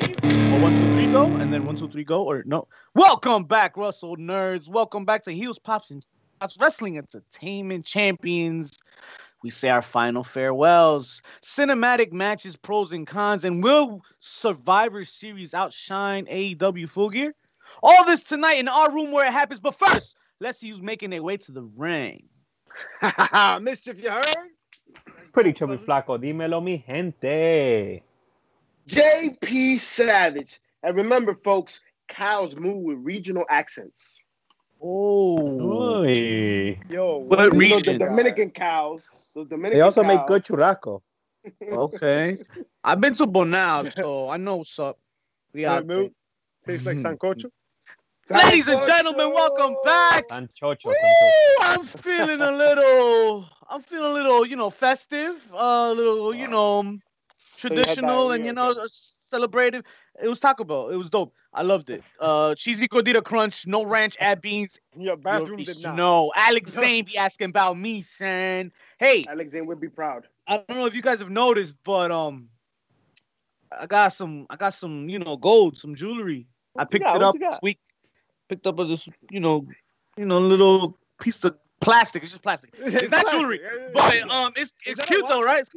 One, two, three, go, and then one, two, three, go, or no. Welcome back, Russell nerds. Welcome back to Heels, Pops, and Pops Wrestling Entertainment Champions. We say our final farewells, cinematic matches, pros and cons, and will Survivor Series outshine AEW Full Gear? All this tonight in our room where it happens. But first, let's see who's making their way to the ring. Mischief, you heard? Pretty chubby flaco, dímelo mi gente. JP Savage. And remember, folks, cows move with regional accents. Oh, Uy. Yo, What what know, region? the Dominican cows. The Dominican They also make cows. good churrasco. okay. I've been to Bonao, so I know what's up. We Yeah, out milk. Tastes like sancocho. there. Ladies and gentlemen, welcome back. Sanchocho, Woo! sanchocho. I'm feeling a little, I'm feeling a little, you know, festive, uh, a little, you know, traditional, and you know, diarrhea, celebrative. It was Taco Bell. It was dope. I loved it. Uh, cheesy gordita crunch, no ranch, add beans. Your bathroom already did not. know. Alex Zane be asking about me, son. Hey, Alexander would be proud. I don't know if you guys have noticed, but um, I got some, I got some, you know, gold, some jewelry. I What you picked got? it up you got? this week. Picked up a this, you know, you know, little piece of plastic. It's just plastic. It's not jewelry, but um, it's it's that cute though, right? It's,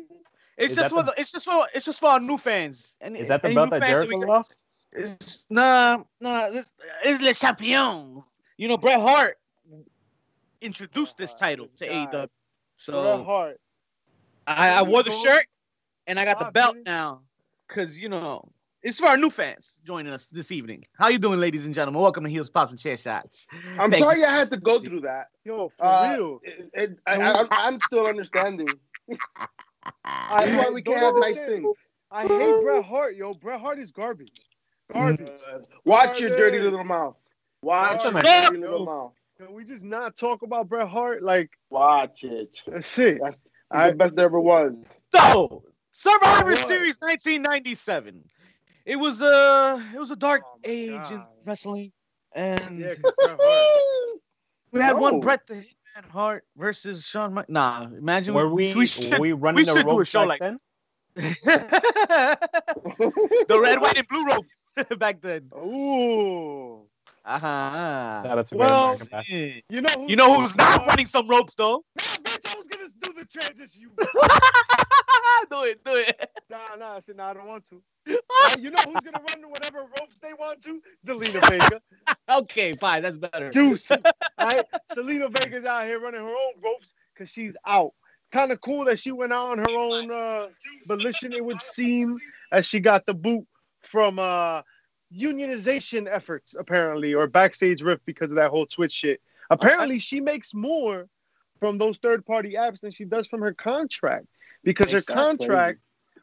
it's Is just for the- the, it's just for it's just for our new fans. And Is that the any belt new that fans we Jericho got- lost? It's, nah, nah. This it's Le Champion. You know, Bret Hart introduced this title to guy. AEW. Bret So Hart. I, I wore the shirt and I got the belt now. Cause you know, it's for our new fans joining us this evening. How you doing, ladies and gentlemen? Welcome to Heels, Pops, and Chair Shots. I'm Thank sorry I had to go through that. Yo, for Uh, real. It, it, I, I, I'm still understanding. I, That's why we don't can't have nice things. I hate Bret Hart, yo. Bret Hart is garbage. Garbage. Mm. Watch your dirty little mouth. Watch your dirty little mouth. Can we just not talk about Bret Hart? Like, Watch it. that's it. That's He's I- the best there ever was. So, Survivor What? Series 1997. It was a it was a dark Oh my age in wrestling, and Yeah, 'cause Bret Hart. we had one No. Bret the Hitman Hart versus Shawn. Mi- nah, imagine Were we, we should were we running we the should do a ropes show back like- then? the red, white, and blue ropes back then. Ooh. Uh-huh. That's a Well- very American path. Yeah. You know who's You know who's not running some ropes though? Nah, bitch, I was gonna do the transition. You do it, do it. Nah, nah, I said, nah, I don't want to. You know who's gonna run whatever ropes they want to? Zelina Vega. Okay, fine, that's better. Deuce. Right? Zelina Vega's out here running her own ropes because she's out. Kind of cool that she went out on her own uh, volition, it would seem, as she got the boot from uh, unionization efforts, apparently, or backstage rift because of that whole Twitch shit. Apparently, she makes more from those third party apps than she does from her contract because her contract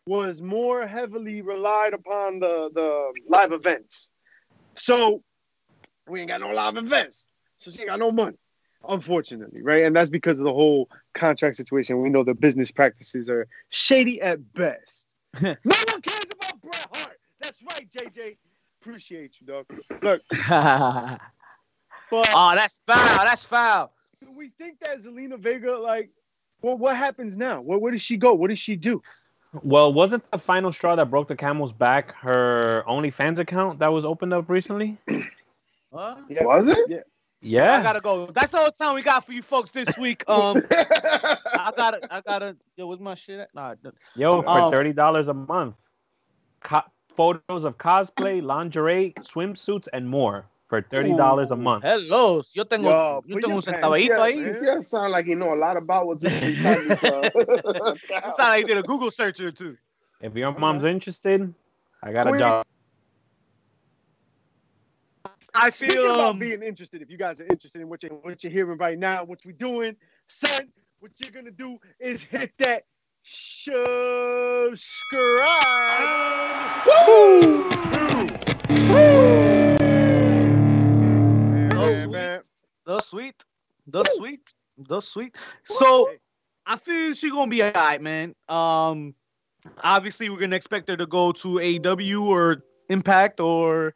was more heavily relied upon the, the live events. So we ain't got no live events. So she ain't got no money, unfortunately, right? And that's because of the whole contract situation. We know the business practices are shady at best. no one cares about Bret Hart. That's right, JJ. Appreciate you, dog. Look, oh, that's foul. That's foul. do we think that Zelina Vega, like, well, what happens now? Where, where does she go? What does she do? Well, wasn't the final straw that broke the camel's back her OnlyFans account that was opened up recently? Huh? Was it? Yeah. Yeah. I gotta go. That's all the time we got for you folks this week. Um, I gotta, I gotta. Yo, where's my shit at? Nah. Yo, for Um, thirty dollars a month, Co- photos of cosplay, lingerie, swimsuits, and more for thirty dollars a month. hello. Yo tengo, Yo, yo tengo your un centavito ahí. man. You see, sound like you know a lot about what's in You sound like you did a Google search or two. If your mom's interested, I got a job. I Speaking feel about um, being interested, if you guys are interested in what you're, what you're hearing right now, what we're doing, son, what you're gonna do is hit that subscribe. Man, the sweet, the sweet, the sweet. So I feel she gonna be alright, man. Um, obviously we're gonna expect her to go to AEW or Impact or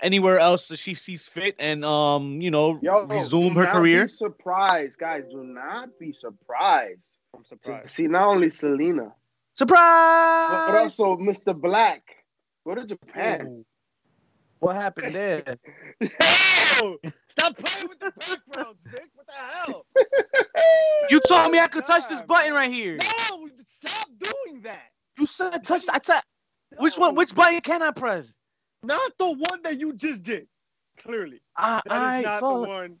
anywhere else that she sees fit, and um, you know, Yo, resume her career. Be surprised, guys. Do not be surprised. I'm surprised. see not only Zelina, Surprise! but also Mr. Black Go to Japan. What happened there? Yo, stop playing with the backgrounds, Vic. What the hell? You told me I could touch this button right here. No, stop doing that. You said touch. I said which one? Which button can I press? Not the one that you just did. Clearly, I, that is I not fuck. the one.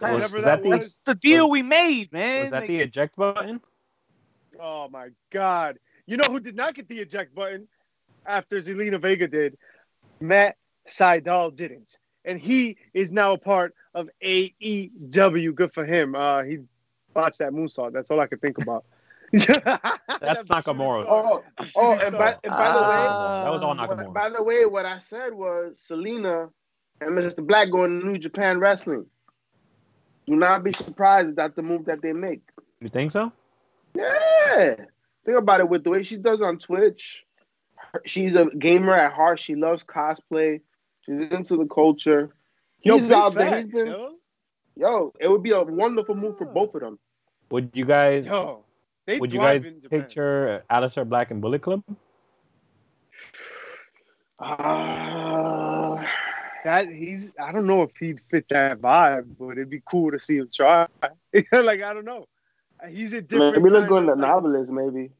Was- Whatever was that that the- was. That's the deal we made, man. Was that Like, the eject button? Oh my god! You know who did not get the eject button after Zelina Vega did? Matt Sydal didn't, and he is now a part of AEW. Good for him. Uh, he watched that moonsault. That's all I could think about. That's Nakamura. Oh, oh, and by, and by the way, Ah. that was all what- Nakamura. by the way, what I said was Zelina and Mr. Black going to New Japan Wrestling. Do not be surprised at the move that they make. You think so? Yeah. Think about it with the way she does on Twitch. She's a gamer at heart. She loves cosplay. She's into the culture. Yo, He's big out there. He's been, yo. yo, it would be a wonderful move for both of them. Would you guys? Yo, they would you guys picture Aleister Black and Bullet Club? Ah, that he's I don't know if he'd fit that vibe, but it'd be cool to see him try. like I don't know. He's a different. maybe look kind good in the of, novelist, maybe.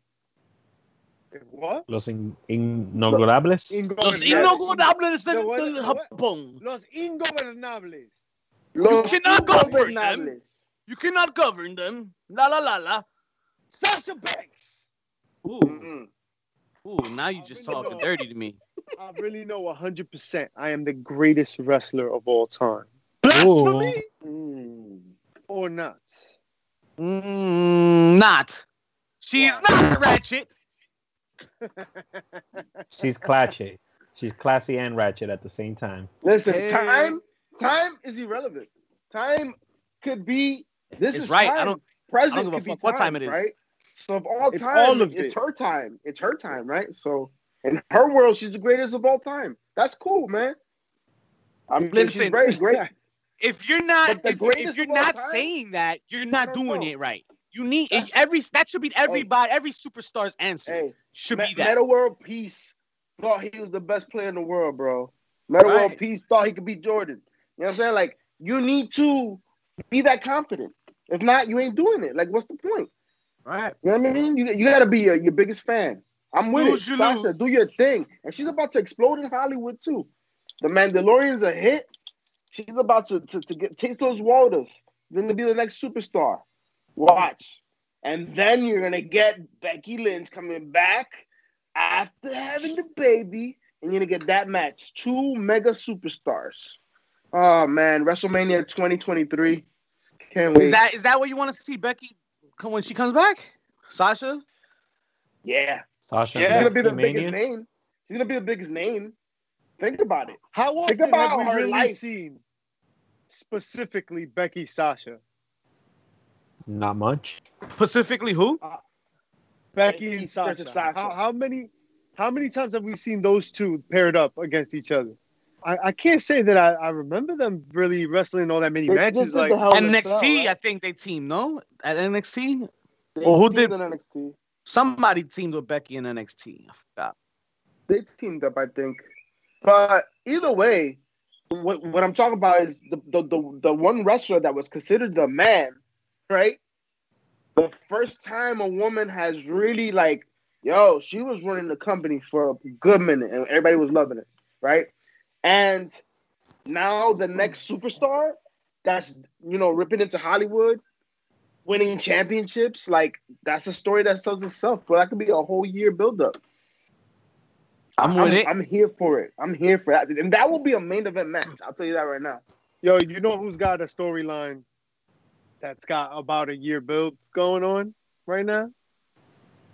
What? Los in- Ingobernables? Ingo- Los Yes. ingobernables The what- del? Japón. Los ingobernables. Los cannot go for them. You cannot govern them. La la la la. Sasha Banks. Ooh, Mm-mm. ooh. Now you just talking dirty to me. I really know 100% I am the greatest wrestler of all time. Blasphemy Mm. or not? Mm, not. She's Why? not ratchet. She's classy. She's classy and ratchet at the same time. Listen, Hey. time time is irrelevant. Time could be this It's is right. I don't- Present I don't give a could be fuck what time it is. right? So of all It's time, all of it's it. her time. It's her time, right? So in her world, she's the greatest of all time. That's cool, man. I mean, she's Listen. very great. If you're not, the if, if you're not time? saying that, you're not don't doing know. it right. You need every. That should be everybody. Every superstar's answer Hey, should Me- be that. Meta World Peace thought he was the best player in the world, bro. Meta World Peace thought he could beat Jordan. You know what I'm saying? Like, you need to be that confident. If not, you ain't doing it. Like, what's the point? Right. You know what I mean? You, you got to be your, your biggest fan. I'm with it. you Sasha, lose. do your thing. And she's about to explode in Hollywood, too. The Mandalorian's a hit. She's about to, to, to get taste those waters. Then to be the next superstar. Watch. And then you're going to get Becky Lynch coming back after having the baby. And you're going to get that match. Two mega superstars. Oh, man. WrestleMania 2023. Can't wait. Is that is that what you want to see Becky come when she comes back? Sasha? yeah. Sasha Yeah. She's gonna be the Becky biggest name. She's gonna be the biggest name. Think about it. How often about have we really life. seen specifically Becky Sasha? Not much. Specifically who? Uh, Becky Becky and Sasha. Sasha. How, how many how many times have we seen those two paired up against each other? I, I can't say that I, I remember them really wrestling all that many They matches. Like the Hell Cell, NXT, right? I think they teamed, no? At NXT? They Well, who did- NXT? Somebody teamed with Becky in NXT. I forgot. They teamed up, I think. But either way, what, what I'm talking about is the, the the the one wrestler that was considered the man, right? The first time a woman has really like, yo, she was running the company for a good minute, and everybody was loving it, right? And now the next superstar that's you know ripping into Hollywood, winning championships, like that's a story that sells itself. But that could be a whole year buildup. I'm with it. I'm here for it. I'm here for that, and that will be a main event match. I'll tell you that right now. Yo, you know who's got a storyline that's got about a year build going on right now?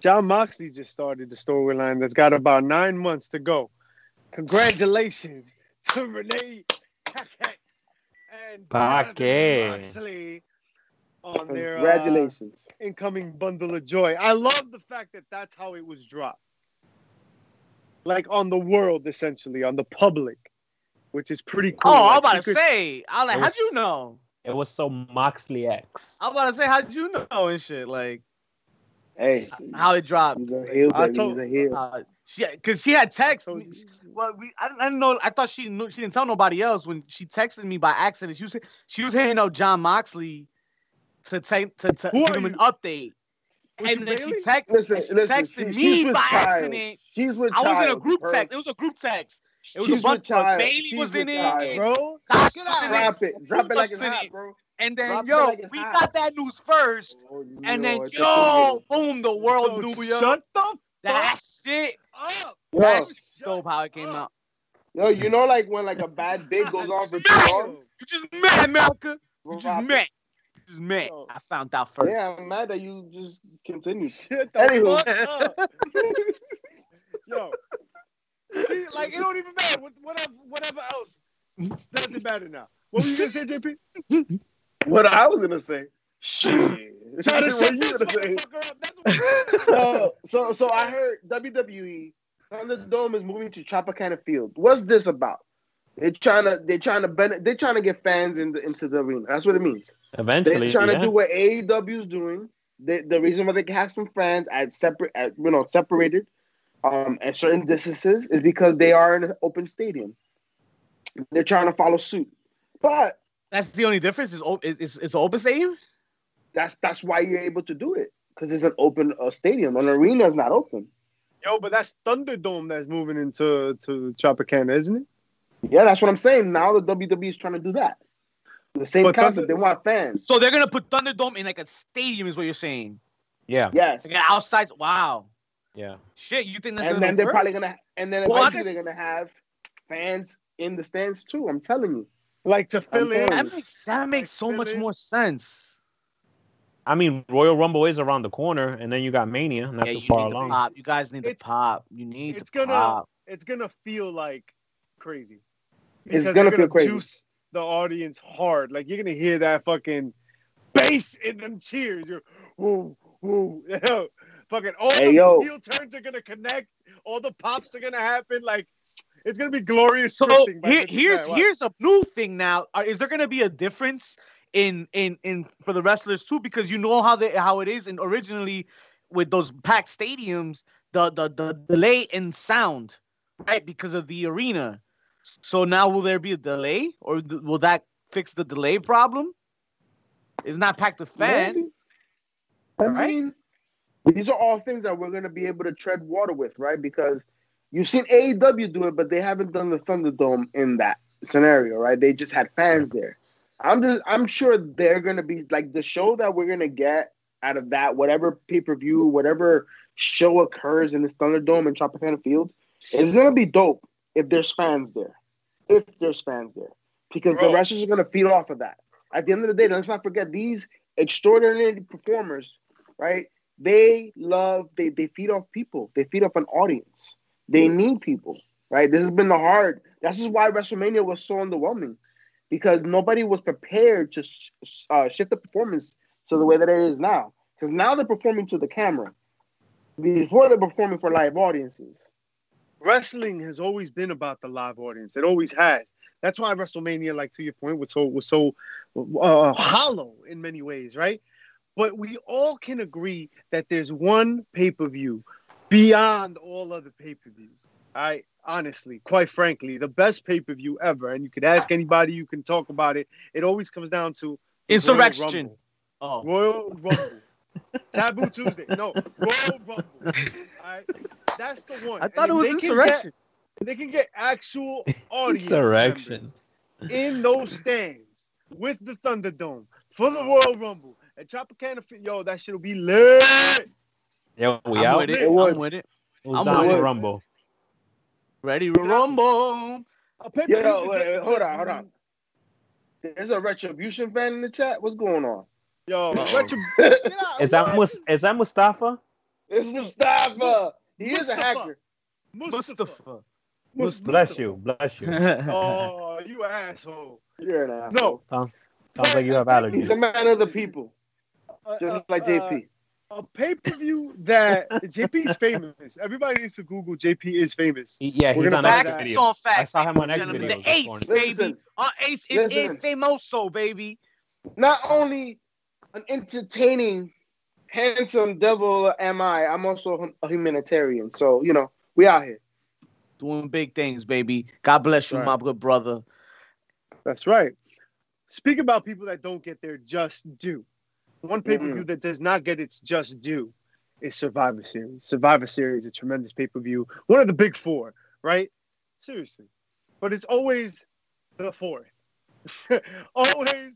Jon Moxley just started the storyline that's got about nine months to go. Congratulations to Renee Paquette and Jonathan Paquette. Moxley on their uh, Congratulations. incoming bundle of joy. I love the fact that that's how it was dropped. Like on the world, essentially, on the public, which is pretty cool. Oh, I'm Like, about to say. I like, how'd you know? It was so Moxley X. I'm about to say, how'd you know and shit? Like, Hey, how it dropped. he's a heel, I told- he's a heel. Uh, she, cause she had text. me- Well, we, I, didn't- I didn't know. I thought she knew. She didn't tell nobody else when she texted me by accident. She was she was hitting up Jon Moxley to take to, to Who give are him an update, Was and she then she Bayley? texted. Listen, she listen. texted she- me by child. accident. She's with I was in a group Her- text. It was a group text. It was she's a bunch with of. Bayley She's was in with it, Bro, Sasha was it, Drop it. Drop it like it's in hot, it. bro. and then Drop yo, like we hot. got that news first, Oh, and then yo, good boom, the world yo, knew yo. shut the That shit, up. Yo, that's shut dope how it came up. out. yo, you know, like when like a bad big goes on for too long. You just mad, America. You just it. mad. You just mad. Yo. I found out first. Yeah, I'm mad that you just continued. Shit, the Anywho. fuck up. Yo. See, like it don't even matter. What- Whatever, whatever else doesn't matter now. What were you gonna say, JP? What I was gonna say. Shit. Try to What shut you this gonna say? motherfucker up. That's what. Uh, so so I heard WWE Thunderdome is moving to Tropicana Field. What's this about? They're trying to they're trying to ben- they're trying to get fans in the, into the arena. That's what it means. Eventually, They're trying yeah. to do what AEW is doing. The, the reason why they can have some fans at separate at you know separated um at certain distances is because they are in an open stadium. They're trying to follow suit. But That's the only difference. Is o- is it's, it's an open stadium? that's that's why you're able to do it because it's an open uh, stadium. An arena is not open. Yo, but that's Thunderdome that's moving into to Tropicana, isn't it? Yeah, that's what I'm saying. Now the WWE is trying to do that. The same But concept. Thunder- They want fans. So they're gonna put Thunderdome in like a stadium, is what you're saying? yeah, Yes. Like an outside. Wow. Yeah. Shit, you think that's And gonna then they're work? probably gonna and then Well, eventually guess- they're gonna have fans in the stands too. I'm telling you. Like to fill in. that makes that makes so much in. more sense. I mean, Royal Rumble is around the corner, and then you got Mania, and that's yeah, too you far need to along. pop. You guys need to It's- pop. You need it's to gonna- pop. It's gonna feel like crazy. It's gonna they're feel crazy. Juice the audience hard. Like you're gonna hear that fucking bass in them cheers. You're woo woo. Yo, fucking all Hey, the yo. heel turns are gonna connect. All the pops are gonna happen. Like it's gonna be glorious. So twisting here, here's Cent. Here's a new thing now. Uh, Is there gonna be a difference in in in for the wrestlers too? Because you know how they how it is, and originally with those packed stadiums, the the the delay in sound, right? Because of the arena. So now will there be a delay, or th- will that fix the delay problem? It's not packed with fans. Maybe. I Right? mean, these are all things that we're gonna be able to tread water with, right? Because you've seen AEW do it, but they haven't done the Thunderdome in that scenario, right? They just had fans there. I'm just I'm sure they're gonna be like the show that we're gonna get out of that, whatever pay-per-view, whatever show occurs in this Thunderdome and Tropicana Field, it's gonna be dope if there's fans there. If there's fans there. Because Bro. the wrestlers are gonna feed off of that. At the end of the day, let's not forget these extraordinary performers, right? They love, they, they feed off people. They feed off an audience. They need people, right? This has been the hard. This is why WrestleMania was so underwhelming because nobody was prepared to sh- uh, shift the performance to the way that it is now. Because now they're performing to the camera. Before they're performing for live audiences. wrestling has always been about the live audience. It always has. That's why WrestleMania, like to your point, was so was so uh, hollow in many ways, right? But we all can agree that there's one pay per view beyond all other pay per views. I honestly, quite frankly, the best pay per view ever. And you could ask anybody, you can talk about it. It always comes down to the Royal Insurrection. Rumble. Oh, Royal Rumble. Taboo Tuesday. No, Royal Rumble. All right. That's the one. I And thought it was they can get- insurrection. they can get actual audience Insurrection. in those stands with the Thunderdome for the Royal Rumble at Tropicana. Fi- Yo, that shit'll be lit. Yeah, we I'm out. with it. It would. I'm with it. Who's I'm down with to it. Rumble? Ready to rumble. A pay-per-view Yo, wait, wait, hold on, hold on. There's a retribution fan in the chat. What's going on? Yo, Uh-oh. retro- Get out, Is that what? Mus- is that Mustafa? It's Mustafa. He is a Mustafa. hacker. Mustafa. Mustafa. Bless you, bless you. Oh, you asshole. You're an asshole. No. Sounds like you have allergies. He's a man of the people, just uh, like JP. a pay per view that JP is famous. Everybody needs to Google JP is famous. Yeah, We're he's gonna on find X Facts out. video. on facts. I saw him on ladies X and The ace, morning. baby. Listen. Uh, ace is Listen. famoso, baby. Not only an entertaining handsome devil am I. I'm also a humanitarian. So you know, we out here. Doing big things, baby. God bless you, Right. my good brother. That's right. Speak about people that don't get their just due. One mm-hmm. pay per view that does not get its just due is Survivor Series. Survivor Series, a tremendous pay per view, one of the big four, right? Seriously, but it's always the fourth. always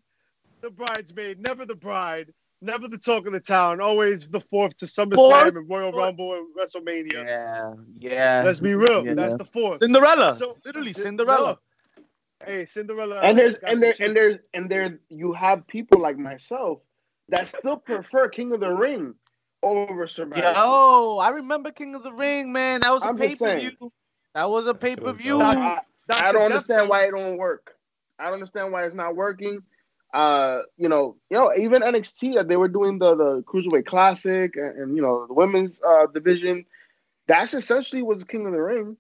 the bridesmaid, never the bride, never the talk of the town. Always the fourth to SummerSlam Fourth? and Royal Fourth. Rumble and WrestleMania. Yeah, yeah. Let's be real. Yeah. That's the fourth. Cinderella. So- Literally Cin- Cinderella. Hey, Cinderella. And there's and there and there's and there you have people like myself that still prefer King of the Ring over Survivor. Yo, I remember King of the Ring, man. That was a I'm pay per view. That was a pay per view. dope. I, I don't Death understand why it don't work. I don't understand why it's not working. Uh, you know, yo, even NXT, uh, they were doing the the Cruiserweight Classic and, and you know the women's uh division. That's essentially was King of the Ring.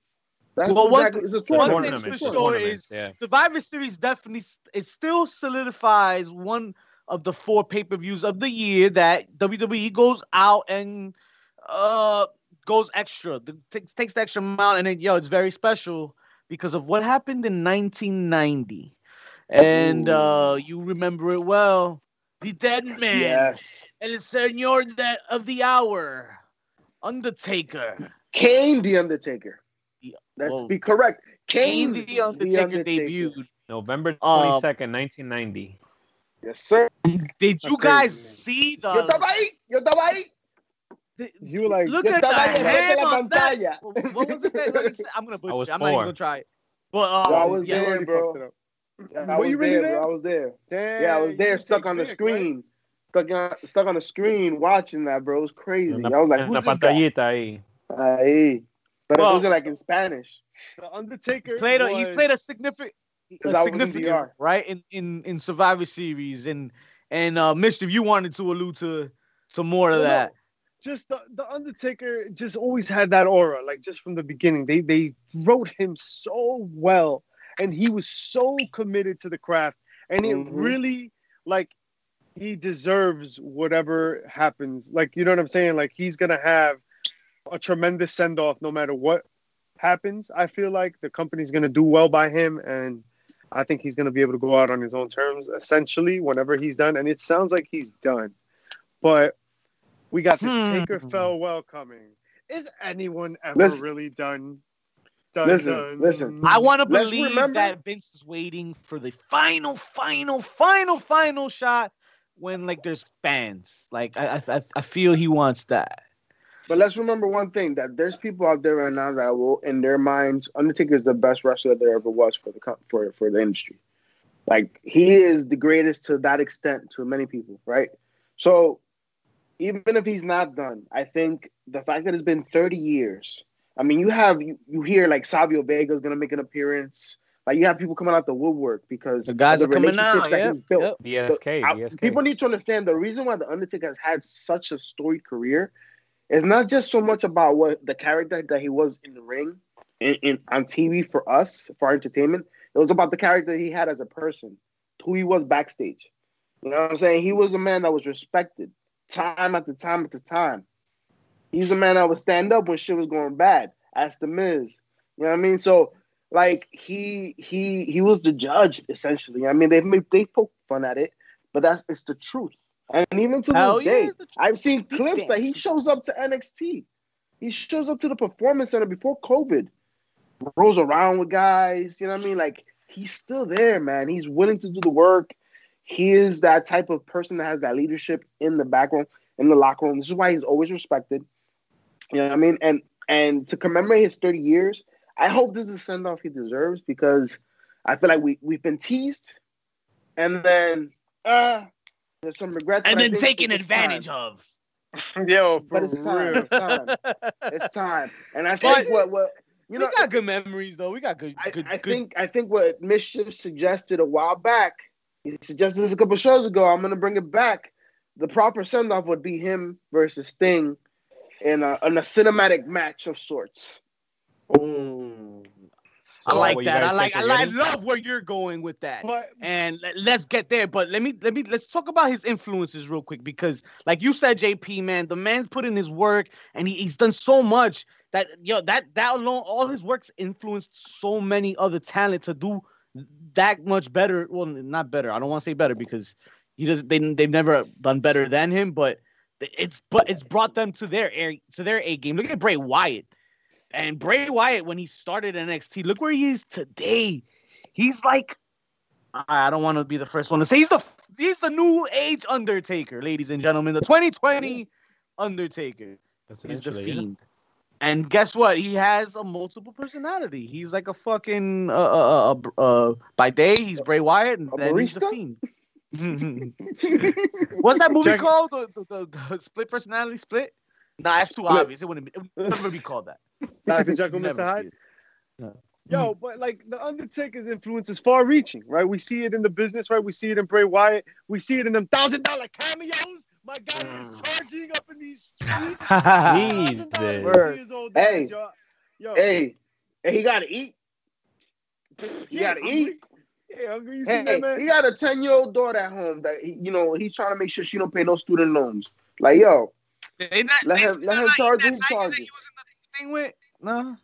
That's Well, one exactly, it's a one tournament. thing's Tournaments, for sure is- yeah. Survivor Series definitely st- it still solidifies one of the four pay per views of the year that WWE goes out and uh goes extra, the, takes takes the extra amount, and then yo, it's very special because of what happened in 1990, and uh you remember it well. The Dead Man, Yes, El Señor de- of the Hour, Undertaker. Kane the Undertaker. Yeah, Let's well, be correct. Kane Kane the Undertaker, debuted. November Uh, 22nd, 1990. Yes, sir. Did you That's guys crazy, see the? Yo estaba ahí. Yo estaba ahí. the- You were like, Look at the estaba ahí enfrente de hand on that. What what was it that? What he said? I'm gonna butcher it. I'm not even gonna try it. But uh, Yo, I was yeah, there, bro. fucked it up. Yeah, Were I was you really there, there? bro. I was there. Damn, Yeah, I was there, stuck on the Vic, right? screen, stuck on stuck on the screen, watching that, bro. It was crazy. En I was like, en la who's this guy? pantallita ahí. Ahí. But Well- it wasn't like in Spanish. The Undertaker. he's played a he's played a significant Because I was in significant DR. right in in in Survivor Series and and uh, Mischief. You wanted to allude to some more of Well, no, that. just the, the Undertaker just always had that aura, like just from the beginning. They they wrote him so well, and he was so committed to the craft, and it Mhm. really like he deserves whatever happens. Like you know what I'm saying? Like he's gonna have a tremendous send off no matter what happens. I feel like the company's gonna do well by him, and I think he's gonna be able to go out on his own terms essentially whenever he's done. And it sounds like he's done, but we got this Hmm. Taker farewell coming. Is anyone ever Listen. really done? Done, Listen, done. listen. I want to believe remember- that Vince is waiting for the final, final, final, final shot when like there's fans. Like I I, I feel he wants that. But let's remember one thing: that there's people out there right now that will, in their minds, Undertaker is the best wrestler there ever was for the for for the industry. Like he is the greatest to that extent to many people, right? So even if he's not done, I think the fact that it's been 30 years. I mean, you have you, you hear like Savio Vega is gonna make an appearance. Like you have people coming out the woodwork because The guys of are coming relationships out. that Yep, he's built. yep. DSK, I- people need to understand the reason why the Undertaker has had such a storied career is not just so much about what the character that he was in the ring in, in on TV for us for our entertainment. It was about the character he had as a person, who he was backstage. You know what I'm saying? He was a man that was respected time after time after time. He's a man that would stand up when shit was going bad. Ask the Miz. You know what I mean? So like he he he was the judge essentially. I mean they they poke fun at it, but that's it's the truth. And even to Hell this yeah, day. I've seen clips that he shows up to NXT. He shows up to the performance center before COVID. Rolls around with guys, you know what I mean? Like he's still there, man. He's willing to do the work. He is that type of person that has that leadership in the background, in the locker room. This is why he's always respected. You know what I mean? And and to commemorate his 30 years, I hope this is a send off he deserves because I feel like we we've been teased, and then uh there's some regrets. And then think taken advantage time. of. Yo, for But it's time. real. It's time. It's time. And I But- think what what you know, we got good memories though. We got good. I, good, I good. think I think what Mischief suggested a while back. He suggested this a couple shows ago. I'm gonna bring it back. The proper send off would be him versus Sting in a, in a cinematic match of sorts. I like that. I like. I, like, I love where you're going with that. But and let- let's get there. But let me let me let's talk about his influences real quick because, like you said, JP, man, the man's put in his work and he, he's done so much that yo that that alone, all his works influenced so many other talent to do that much better. Well, not better. I don't want to say better because he does. They they've never done better than him, but it's but it's brought them to their air to their A game. Look at Bray Wyatt. And Bray Wyatt, when he started NXT, look where he is today. He's like, I I don't want to be the first one to say he's the he's the new age Undertaker, ladies and gentlemen, the 2020 Undertaker. He's the Essentially, yeah. fiend. And guess what? He has a multiple personality. He's like a fucking uh, uh, uh, uh by day he's Bray Wyatt, and A then he's the fiend. What's that movie Check- called? The, the, the, the split personality split? Nah, that's too Split. obvious. It wouldn't be, it would never be called that. Dr. Jekyll, Never Mr. Hyde. be. Yo, but like the Undertaker's influence is far reaching, right? We see it in the business, right? We see it in Bray Wyatt. We see it in them thousand dollar cameos. My guy is Mm. charging up in these streets. Jesus. $1,000 to Word. see his old Hey. days, yo. Yo, Hey, hey, he gotta eat. He yeah, gotta hungry? eat. Yeah, hungry. You see Hey, that, man? he got a ten year old daughter at home that he, you know he's trying to make sure she don't pay no student loans. Like yo, They not, Let they him- let him charge eating who that tiger charges. That he was in the thing with? No.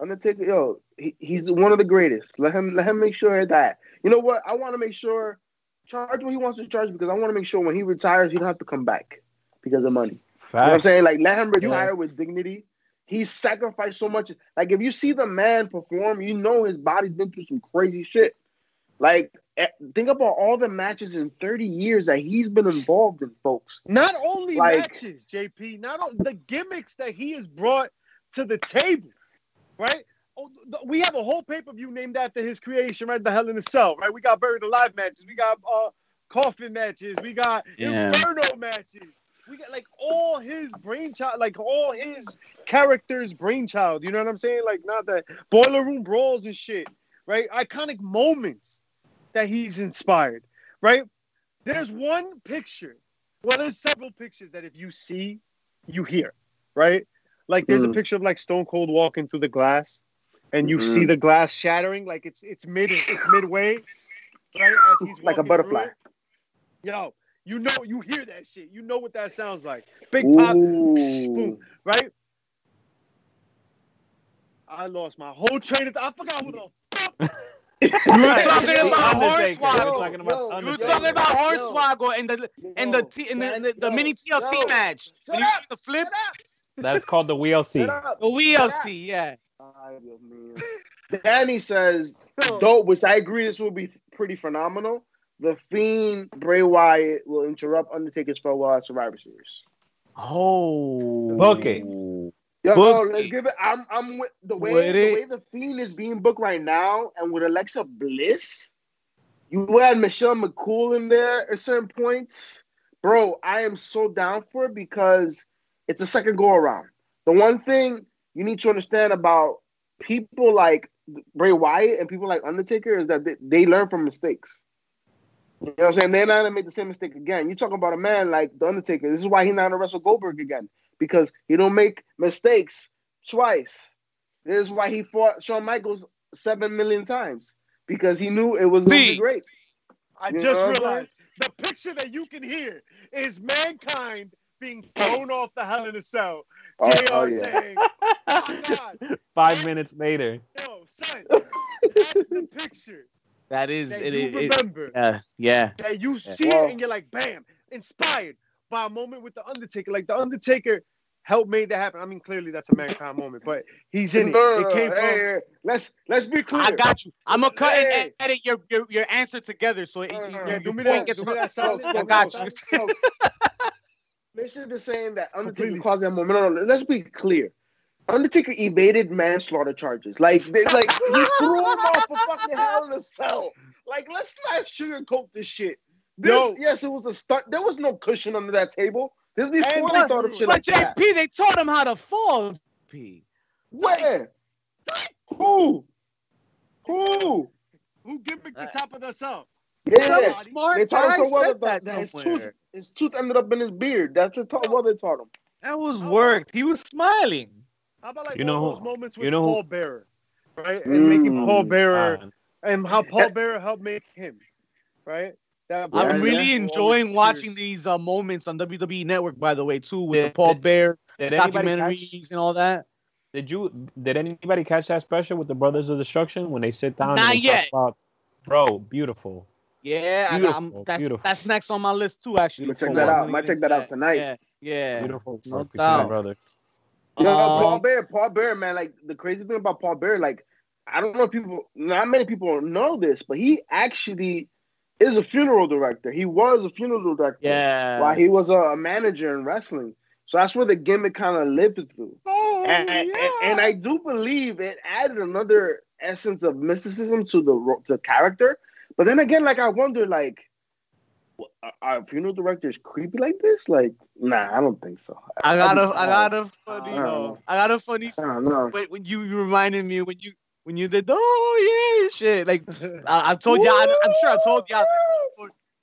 Undertaker, yo, he, he's one of the greatest. Let him let him make sure that you know what I want to make sure charge what he wants to charge because I want to make sure when he retires he don't have to come back because of money. You know what I'm saying? Like let him retire with dignity. He sacrificed so much. Like if you see the man perform, you know his body's been through some crazy shit. Like eh, think about all the matches in 30 years that he's been involved in, folks. Not only Like- matches, JP, not on, the gimmicks that he has brought to the table, right? Oh, we have a whole pay per view named after his creation, right? The Hell in a Cell, right? We got buried alive matches, we got uh, coffin matches, we got Yeah. inferno matches, we got like all his brainchild, like all his characters' brainchild. You know what I'm saying? Like not that boiler room brawls and shit, right? Iconic moments that he's inspired, right? There's one picture. Well, there's several pictures that if you see, you hear, right? Like there's a Mm. picture of like Stone Cold walking through the glass, and you Mm. see the glass shattering, like it's it's mid it's midway, right? As he's Like a butterfly. through it. Yo, you know, you hear that shit. You know what that sounds like. Big pop, Ooh. boom, right? I lost my whole train of thought. I forgot who the fuck. You were talking The about Undertaker. Hornswoggle. We're talking about Yo, You were talking about Yo. Hornswoggle and the and the T, and the, that- the, the mini TLC yo, match. shut When you up, the flip, That's called the WLC. The WLC, yeah. Ay, Dios mío. Danny says, dope, which I agree this will be pretty phenomenal. The Fiend Bray Wyatt will interrupt Undertaker's farewell at Survivor Series. Oh, Book it. Yo, Book no, let's it. give it. I'm, I'm with the way With the it. way the Fiend is being booked right now, and with Alexa Bliss, you had Michelle McCool in there at certain points, bro. I am so down for it because it's a second go around. The one thing you need to understand about people like Bray Wyatt and people like Undertaker is that they, they learn from mistakes. You know what I'm saying? They're not gonna make the same mistake again. You're talking about a man like the Undertaker. This is why he's not gonna wrestle Goldberg again because he don't make mistakes twice. This is why he fought Shawn Michaels seven million times because he knew it was gonna be great. I You just know what I'm realized the picture that you can hear is mankind being thrown off the hell in a cell. Oh, JR oh, yeah. saying, "Oh God, Five minutes later. No, son, that's the picture that is that it. you it, it remember, yeah, yeah. that you see Well- it, and you're like, bam, inspired by a moment with the Undertaker. Like the Undertaker helped made that happen. I mean, clearly that's a mankind moment, but he's in it. No, no, It came no, from hey, hey, let's let's be clear. I got you. I'm gonna cut Hey. and edit your, your your answer together so it, No, no, you- no. your Yeah, do me point that. gets Do me that silence. I got you. They should be saying that Undertaker Completely. caused that moment. No, no, no, let's be clear. Undertaker evaded manslaughter charges. Like, they, like he threw him off a fucking hell in a cell. Like, let's not sugarcoat this shit. This, Yo. yes, it was a stunt. There was no cushion under that table. This is before And they thought of shit But like that. JP, they taught him how to fall. P. Where? Who? Who? Who gimmicked the top of the cell? Yeah, Somebody. Smart they taught him so well said that, that his tooth, his tooth ended up in his beard. That's the ta- what they taught him. That was worked. He was smiling. How about like You all know those who- moments with you know who- Paul Bearer? right? And making Mm. Paul Bearer Uh, and how Paul Bearer helped make him, right? That I'm yeah. really enjoying the watching years. these uh, moments on WWE Network, by the way, too, with the Paul did- Bear documentaries catch, and all that. did you did anybody catch that special with the Brothers of Destruction when they sit down Not and yet. talk about bro, beautiful. Yeah, I got, I'm, Beautiful, that's beautiful. that's next on my list too. Actually, I'ma check that out. I'm Might check that out tonight. Yeah, yeah. Beautiful no talk between doubt. brothers. You know, Paul Um, Bear, Paul Bear, man. Like the crazy thing about Paul Bear, like I don't know if people, not many people know this, but he actually is a funeral director. He was a funeral director yeah. while he was a, a manager in wrestling. So that's where the gimmick kind of lived through. Oh, And, and, and I do believe it added another essence of mysticism to the ro- the character. But then again, like I wonder, like, w- are- are funeral directors creepy like this? Like, nah, I don't think so. I got a, I'd be- I got a funny, I. Uh, I got a funny. I don't know. When, when you, you reminded me when you when you did oh yeah shit like I, I've told you I, I'm sure I told you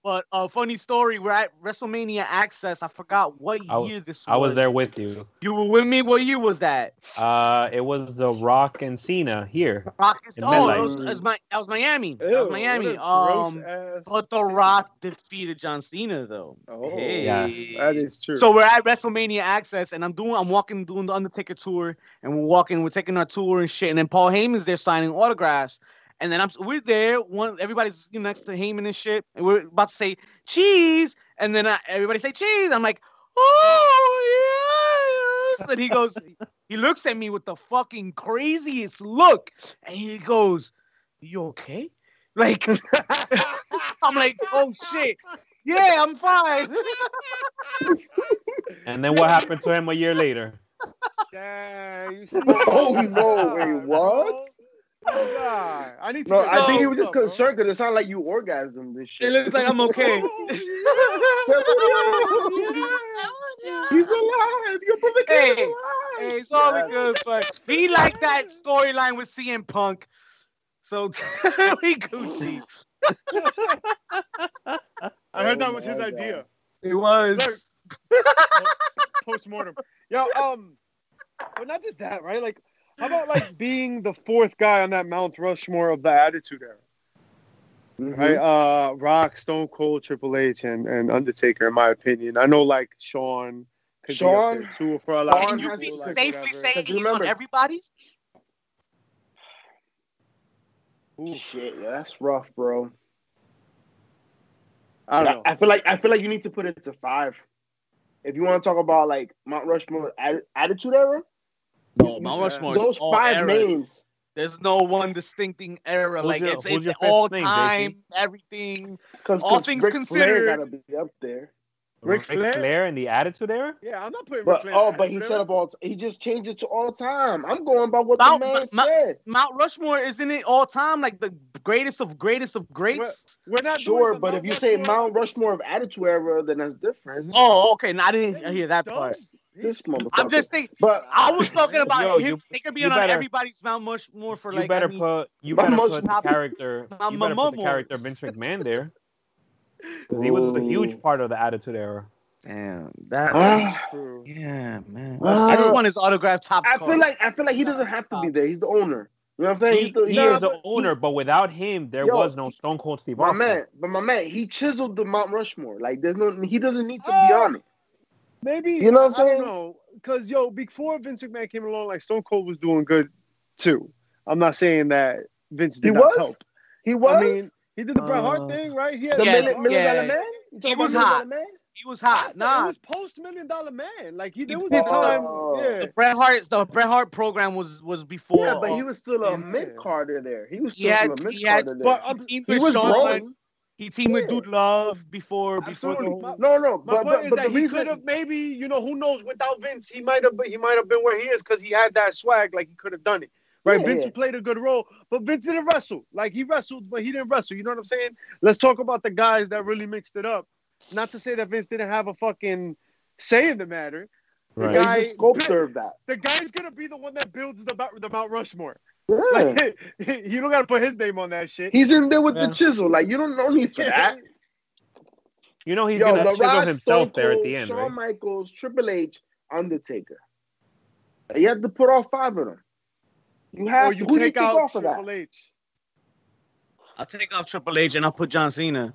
but a funny story we're at WrestleMania Axxess. I forgot what I w- year this was I was there with you. you were with me? What year was that? Uh, it was the Rock and Cena here. Rock is In oh that was, was my that was Miami. That was Miami. a um gross ass- but the Rock defeated John Cena though. Oh, Hey. Yes, that is true. So we're at WrestleMania Axxess, and I'm doing, I'm walking, doing the Undertaker tour, and we're walking, we're taking our tour and shit, and then Paul Heyman's there signing autographs, and then I'm, we're there, one, everybody's next to Heyman and shit, and we're about to say cheese, and then I, everybody say cheese, I'm like, oh yes, and he goes, he looks at me with the fucking craziest look, and he goes, you okay? Like, I'm like, oh shit. Yeah, I'm fine. And then what happened to him a year later? Damn, you see? Oh, no, God, wait, what? Oh, God. I need to. No, I think he was just concerned because it sounded like you orgasmed this shit. It looks like I'm okay. He's alive. Your brother Hey, is alive. hey, it's all Yeah. good, but he liked that storyline with CM Punk. So we Gucci. I heard that Oh was his idea. It was. Look. Post mortem. Yo, um, but not just that, right? Like, how about like being the fourth guy on that Mount Rushmore of the Attitude Era? Mhm. right? Uh, Rock, Stone Cold, Triple H, and, and Undertaker, in my opinion. I know like Shawn, could Shawn- be up there too for a lot. Shawn Can you has be like, safely whatever. saying 'Cause he's remember- on everybody? Ooh, Shit, yeah, that's rough, bro. I don't know. I feel like I feel like you need to put it to five. If you want to talk about like Mount Rushmore attitude era, No, Mount Rushmore. those five eras. names. There's no one distincting era. Who's like your- it's it's all name, time, JP? everything. Because All things Ric considered- Flair gotta be up there. Rick, Ric Flair? Flair in the Attitude Era? Yeah, I'm not putting. But Ric Flair oh, but he said Era. up all. He just changed it to all time. I'm going by what Mount- the man Mount- said. Mount Rushmore isn't it all time like the greatest of greatest of greats? We're not Sure, the but if you say Mount Rushmore of attitude era, then that's different. Oh, okay. Now I didn't hear that Dumb. part. This motherfucker. I'm just thinking. But I was talking about Yo, him you- thinking being you on better- everybody's Mount Rushmore for like. You better I mean, put you better most- put the my- character my you better put the character Vince McMahon there. Because he was a huge part of the Attitude Era. Damn, that. Ah. True. yeah, man. Ah. I just want his autograph top I card. feel like I feel like he doesn't have to be there. He's the owner. You know what I'm saying? He, He's the, he he's is the but owner, but without him, there Yo, was no Stone Cold Steve My man, but my man, he chiseled the Mount Rushmore. Like there's no, he doesn't need to be Oh. on it. Maybe You know what I'm I saying? don't know, because yo, before Vince McMahon came along, like Stone Cold was doing good too. I'm not saying that Vince did He not was? help. He was. I mean, he did the Bret Hart Uh, thing, right? He had the Yeah, million, million yeah. dollar man. You He was hot. Man? he was hot. It Nah, was post Million Dollar Man. Like he, there was did a time, Oh. yeah. the Bret Hart, the Bret Hart program was was before. Yeah, but he uh, was still a yeah. mid carder there. He was He still had- a mid he carder there. But he he with was Shawn. growing. He teamed with Dude Love before. before the No, no, my but point but, is but that the he reason could have maybe, you know, who knows? Without Vince, he might have, he might have been where he is because he had that swag. Like he could have done it. Right, Yeah, Vince yeah. played a good role, but Vince didn't wrestle. Like he wrestled, but he didn't wrestle. You know what I'm saying? Let's talk about the guys that really mixed it up. Not to say that Vince didn't have a fucking say in the matter. Right. he's guy- the sculptor of that. The guy's gonna be the one that builds the the Mount Rushmore. Yeah. Like, you don't gotta put his name on that shit. He's in there with Yeah. the chisel. Like you don't no need for that. You know he's Yo, gonna The chisel Rock, himself Stone there at the end, Shawn right? Michaels, Triple H, Undertaker. You have to put all five of them. You have Or you who do you take take out off of that? Triple H. I'll take off Triple H and I'll put John Cena.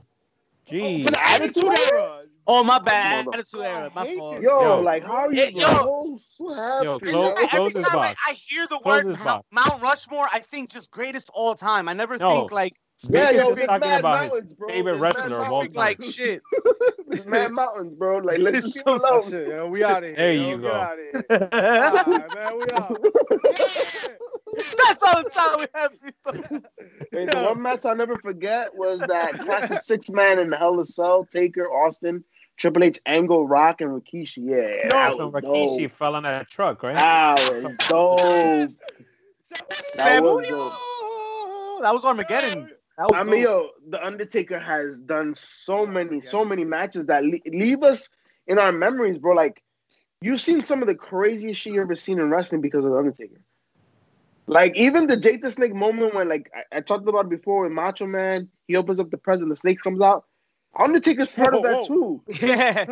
Jeez. For the Attitude Era? Oh my bad, attitude era, my fault. Yo, Yo. like how are you Hey, yo. So happy. Yo, Every close- yo. close his time I, box. I hear the Close word Mount. Mount Rushmore, I think just greatest all time. I never No. think like Yeah, Speaking yo, of talking mad about his bro. favorite There's wrestler of all time. like shit. There's mad mountains, bro. Like let's It's just so alone. Shit, yo, we out of here. There yo, you Get go. out of here. All right, man, we out. That's all the time we have. people. Hey, the one match I'll never forget was that classic six man in the Hell in a Cell, Taker, Austin, Triple H, Angle, Rock, and Rikishi. Yeah, that So was Rikishi dope. fell on that truck, right? That was dope. That was dope. That was Armageddon. That was I mean, dope. yo, The Undertaker has done so many, so many matches that le- leave us in our memories, bro. Like, you've seen some of the craziest shit you ever seen in wrestling because of The Undertaker. Like, even the Jake the Snake moment when, like, I, I talked about before with Macho Man, he opens up the present, the snake comes out. Undertaker's part of Whoa, that too. Yeah.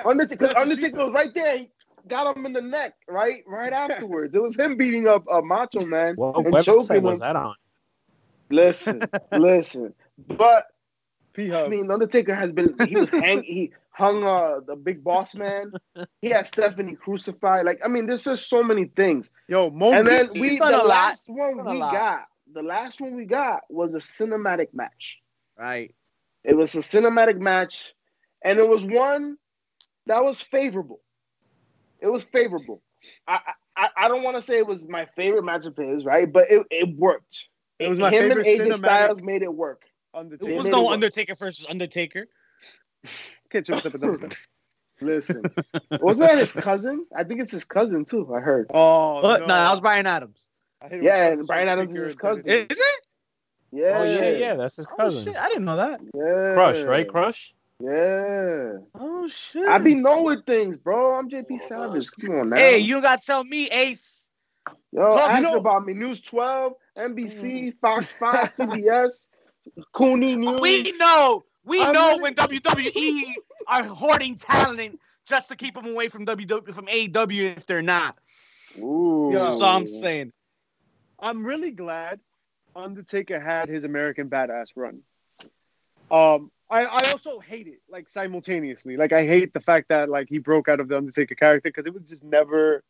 Undertaker, That's what she Undertaker was right there. He got him in the neck, right, right afterwards. It was him beating up uh, Macho Man What and website choking was him. that on? Listen, listen, but P I Hub. mean, Undertaker has been he was hang he hung uh the big boss man. He had Stephanie crucified. Like I mean, there's just so many things. Yo, Mo And then we the a lot. last one we got, the last one we got was a cinematic match. Right. It was a cinematic match, and it was one that was favorable. It was favorable. I I, I don't want to say it was my favorite match of his, right? But it, it worked. It was my Him favorite and AJ cinematic Styles made it work. It Undertaker. was no it. Undertaker versus Undertaker. Can't you step it down. Listen, wasn't that his cousin? I think it's his cousin too. I heard. Oh, But no. no, that was Brian Adams. I hate it Yeah, when and Chelsea Brian Adams is his cousin. it. Is it? Yeah, Oh yeah, yeah, that's his Oh cousin. shit, I didn't know that. yeah. Crush, right? Crush. Yeah. Oh shit. I be knowing things, bro. I'm JP Savage. Come on now. Hey, you gotta tell me, Ace. Yo, Talk- ask you know- about me. News 12, NBC, mm. Fox 5, CBS, Cooney News. We know, we I'm know really- when WWE are hoarding talent just to keep them away from WWE from AEW if they're not. Ooh. That's all I'm saying. I'm really glad Undertaker had his American Badass run. Um, I, I also hate it like simultaneously. Like I hate the fact that like he broke out of the Undertaker character because it was just never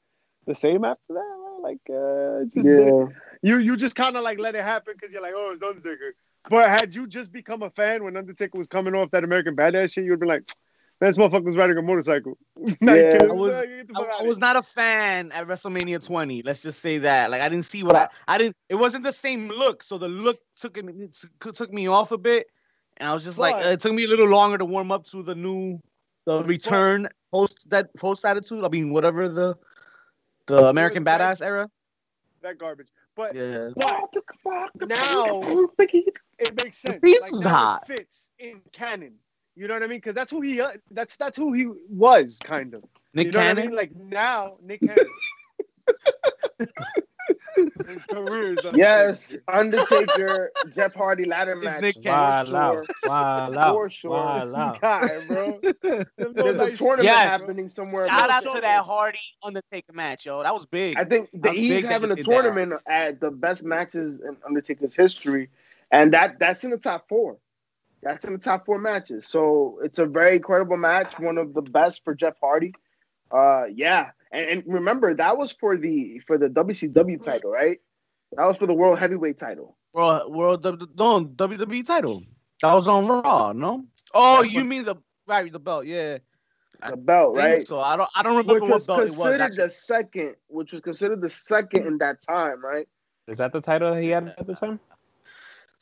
the same after that. Like uh, just Yeah. you you just kind of like let it happen because you're like, oh, it's Undertaker. But had you just become a fan when Undertaker was coming off that American Badass shit, you'd be like, man, this motherfucker was riding a motorcycle. Yeah. I was- nah, get the I, I was not a fan at WrestleMania 20. Let's just say that. Like I didn't see what I, I didn't. It wasn't the same look, so the look took me took me off a bit, and I was just like, But- it took me a little longer to warm up to the new, the return post that post attitude. I mean, whatever the, the American Badass era. that garbage. But Yeah. but now it makes sense. Like now hot. it fits in canon. You know what I mean? Because that's who he uh, that's that's who he was kind of. Nick you know Cannon. what I mean? Like now, Nick Cannon. His career is Yes, Undertaker, Jeff Hardy ladder It's match. Nick for Cannon. Wow, sure. wow, wow, For sure. wow. This guy, bro. There's a tournament Yes. happening somewhere. Shout out so- to that Hardy Undertaker match, yo. That was big. I think the E's having a did that. tournament at the best matches in Undertaker's history, and that that's in the top four. That's in the top four matches. So it's a very credible match, one of the best for Jeff Hardy. Uh, yeah, and, and remember that was for the for the WCW title, right? That was for the World Heavyweight title. World World W- no WWE title. That was on Raw, no? Oh, That's you what- mean the right the belt? Yeah. The belt, right? So I don't I don't remember Which what belt it was. considered actually. the second, which was considered the second in that time, right? Is that the title that he had at the time?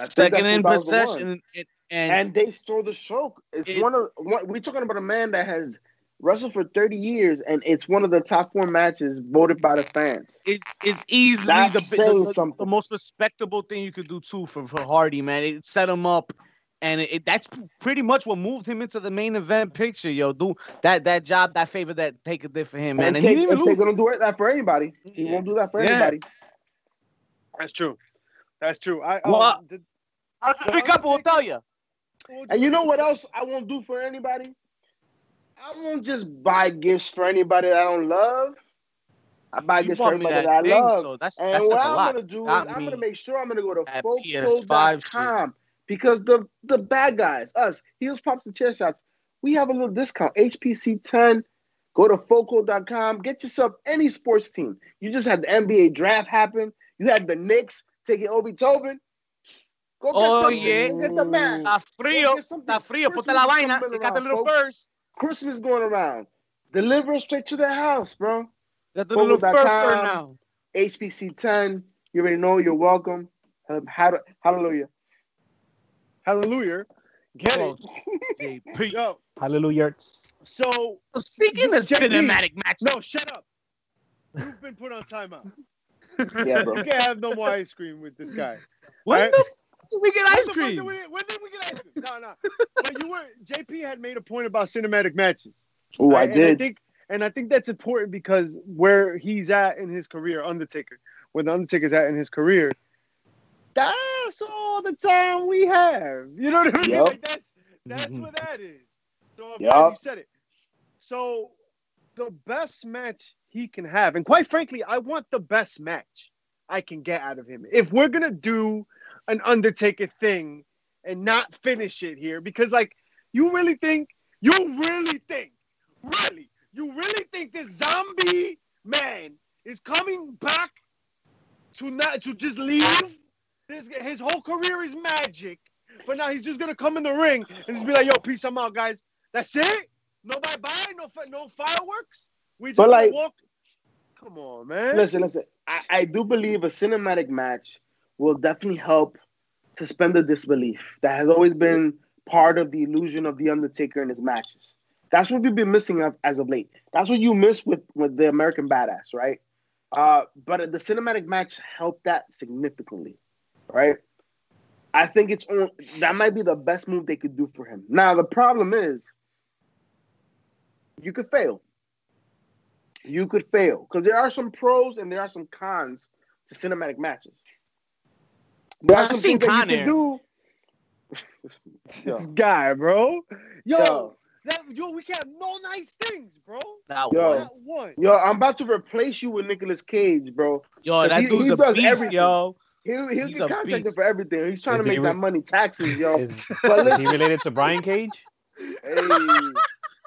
I Second in what that was the one. possession, and, and, and they stole the show. It's It- one of one, we're talking about a man that has wrestled for 30 years, and it's one of the top four matches voted by the fans. it's it's easily That's the, the, the, the most respectable thing you could do too for, for Hardy, man. It set him up, and it, it- that's pretty much what moved him into the main event picture, yo. Do that that job, that favor that Taker did for him, man. and And, he take, didn't even and lose. take don't do it that for anybody. He Yeah. won't do that for Yeah. anybody. That's true. That's true. I Well, um, did, I'll just pick up. Will tell you. And you know what else I won't do for anybody? I won't just buy gifts for anybody that I don't love. I buy You gifts for everybody that that, I thing, love. so that's and that's, what I'm lot. gonna do is Got I'm gonna make sure I'm gonna go to that PS5 folkcode.com because the the bad guys, us, heels, pops, and chair shots, we have a little discount. HPC 10. Go to foco.com. Get yourself any sports team. You just had the NBA draft happen. You had the Knicks taking Obi Toppin. Go get Oh, something. yeah. Get the mask. Está frío, Go get something. está frío. Ponte la vaina. You got the little folks. Christmas going around. Deliver straight to the house, bro. Got the little fur Foco.com. fur now. HPC 10. You already know you're welcome. Um, Hallelujah. Hallelujah. Get Oh, it. JP. Yo, Hallelujah. so Speaking of JP, cinematic matches, no, shut up. You've been put on timeout. Yeah, bro. You can't have no more ice cream with this guy. What Right? the f- did we get When ice the fuck did cream? we- When did we get ice cream? No, no. But you were JP had made a point about cinematic matches. Oh, I right? And I did. think and I think that's important because where he's at in his career, Undertaker, where the Undertaker's at in his career, that's all the time we have. You know what I mean? Yup. Like that's that's mm-hmm. what that is. So I'm glad you said it. So the best match he can have, and quite frankly, I want the best match I can get out of him. If we're gonna do an Undertaker thing and not finish it here, because like you really think, you really think, really, you really think this zombie man is coming back to not to just leave? This his whole career is magic, but now he's just gonna come in the ring and just be like, "Yo, peace, I'm out, guys. That's it. No bye bye. No no fireworks. We just But, like- walk. Come on, man. Listen, listen. I, I do believe a cinematic match will definitely help suspend the disbelief that has always been part of the illusion of the Undertaker in his matches. That's what we've been missing as of late. That's what you miss with with the American Badass, right? Uh, but the cinematic match helped that significantly, right? I think it's on. That might be the best move they could do for him. Now the problem is, you could fail you could fail because there are some pros and there are some cons to cinematic matches. There are I've some seen things that you can do. This guy, bro. Yo, yo, that yo, we can have no nice things, bro. That Yo. one. Not one. yo, I'm about to replace you with Nicolas Cage, bro. Yo, 'Cause that he- dude's he a does beast, everything. yo. He'll, he'll He's get a contracted beast. for everything. He's trying Is to make re- that money, taxes, yo. Is, But is he related to Brian Cage? hey,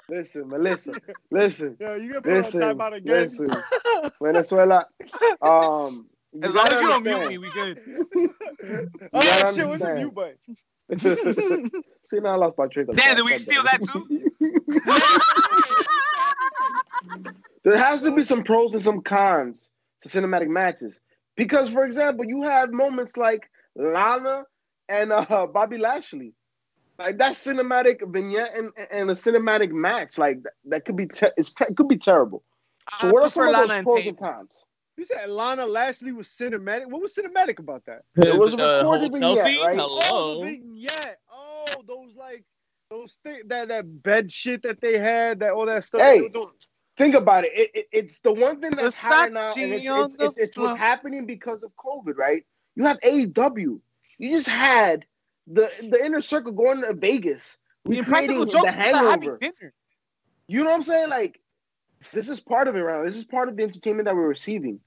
listen, Melissa, listen, listen, Yo, you get put on time out again. listen. Venezuela, um, you As long as you don't mute me, we good. oh gotta shit, what's a mute button? See, now I lost my train Damn, did we steal that too? There has to be some pros and some cons to cinematic matches. Because, for example, you have moments like Lana and uh, Bobby Lashley. Like that cinematic vignette and, and a cinematic match, like that, that could be te- it's te- could be terrible. So, I what are some of those Lana pros Tate. and cons? You said Lana Lashley was cinematic. What was cinematic about that? It was a The uh, recorded hotel vignette, scene? right? Oh, Hello. the vignette. Oh, those like those thi- that that bed shit that they had, that all that stuff. Hey. they were doing. Think about it. It, it. It's the one thing that's happening now, and Versace it's, it's, it's, it's what's happening because of COVID, right? You have AEW. You just had the the inner circle going to Vegas, The recreating Impractical the Jokers was a happy hangover. You know what I'm saying? Like, this is part of it, right? This is part of the entertainment that we're receiving.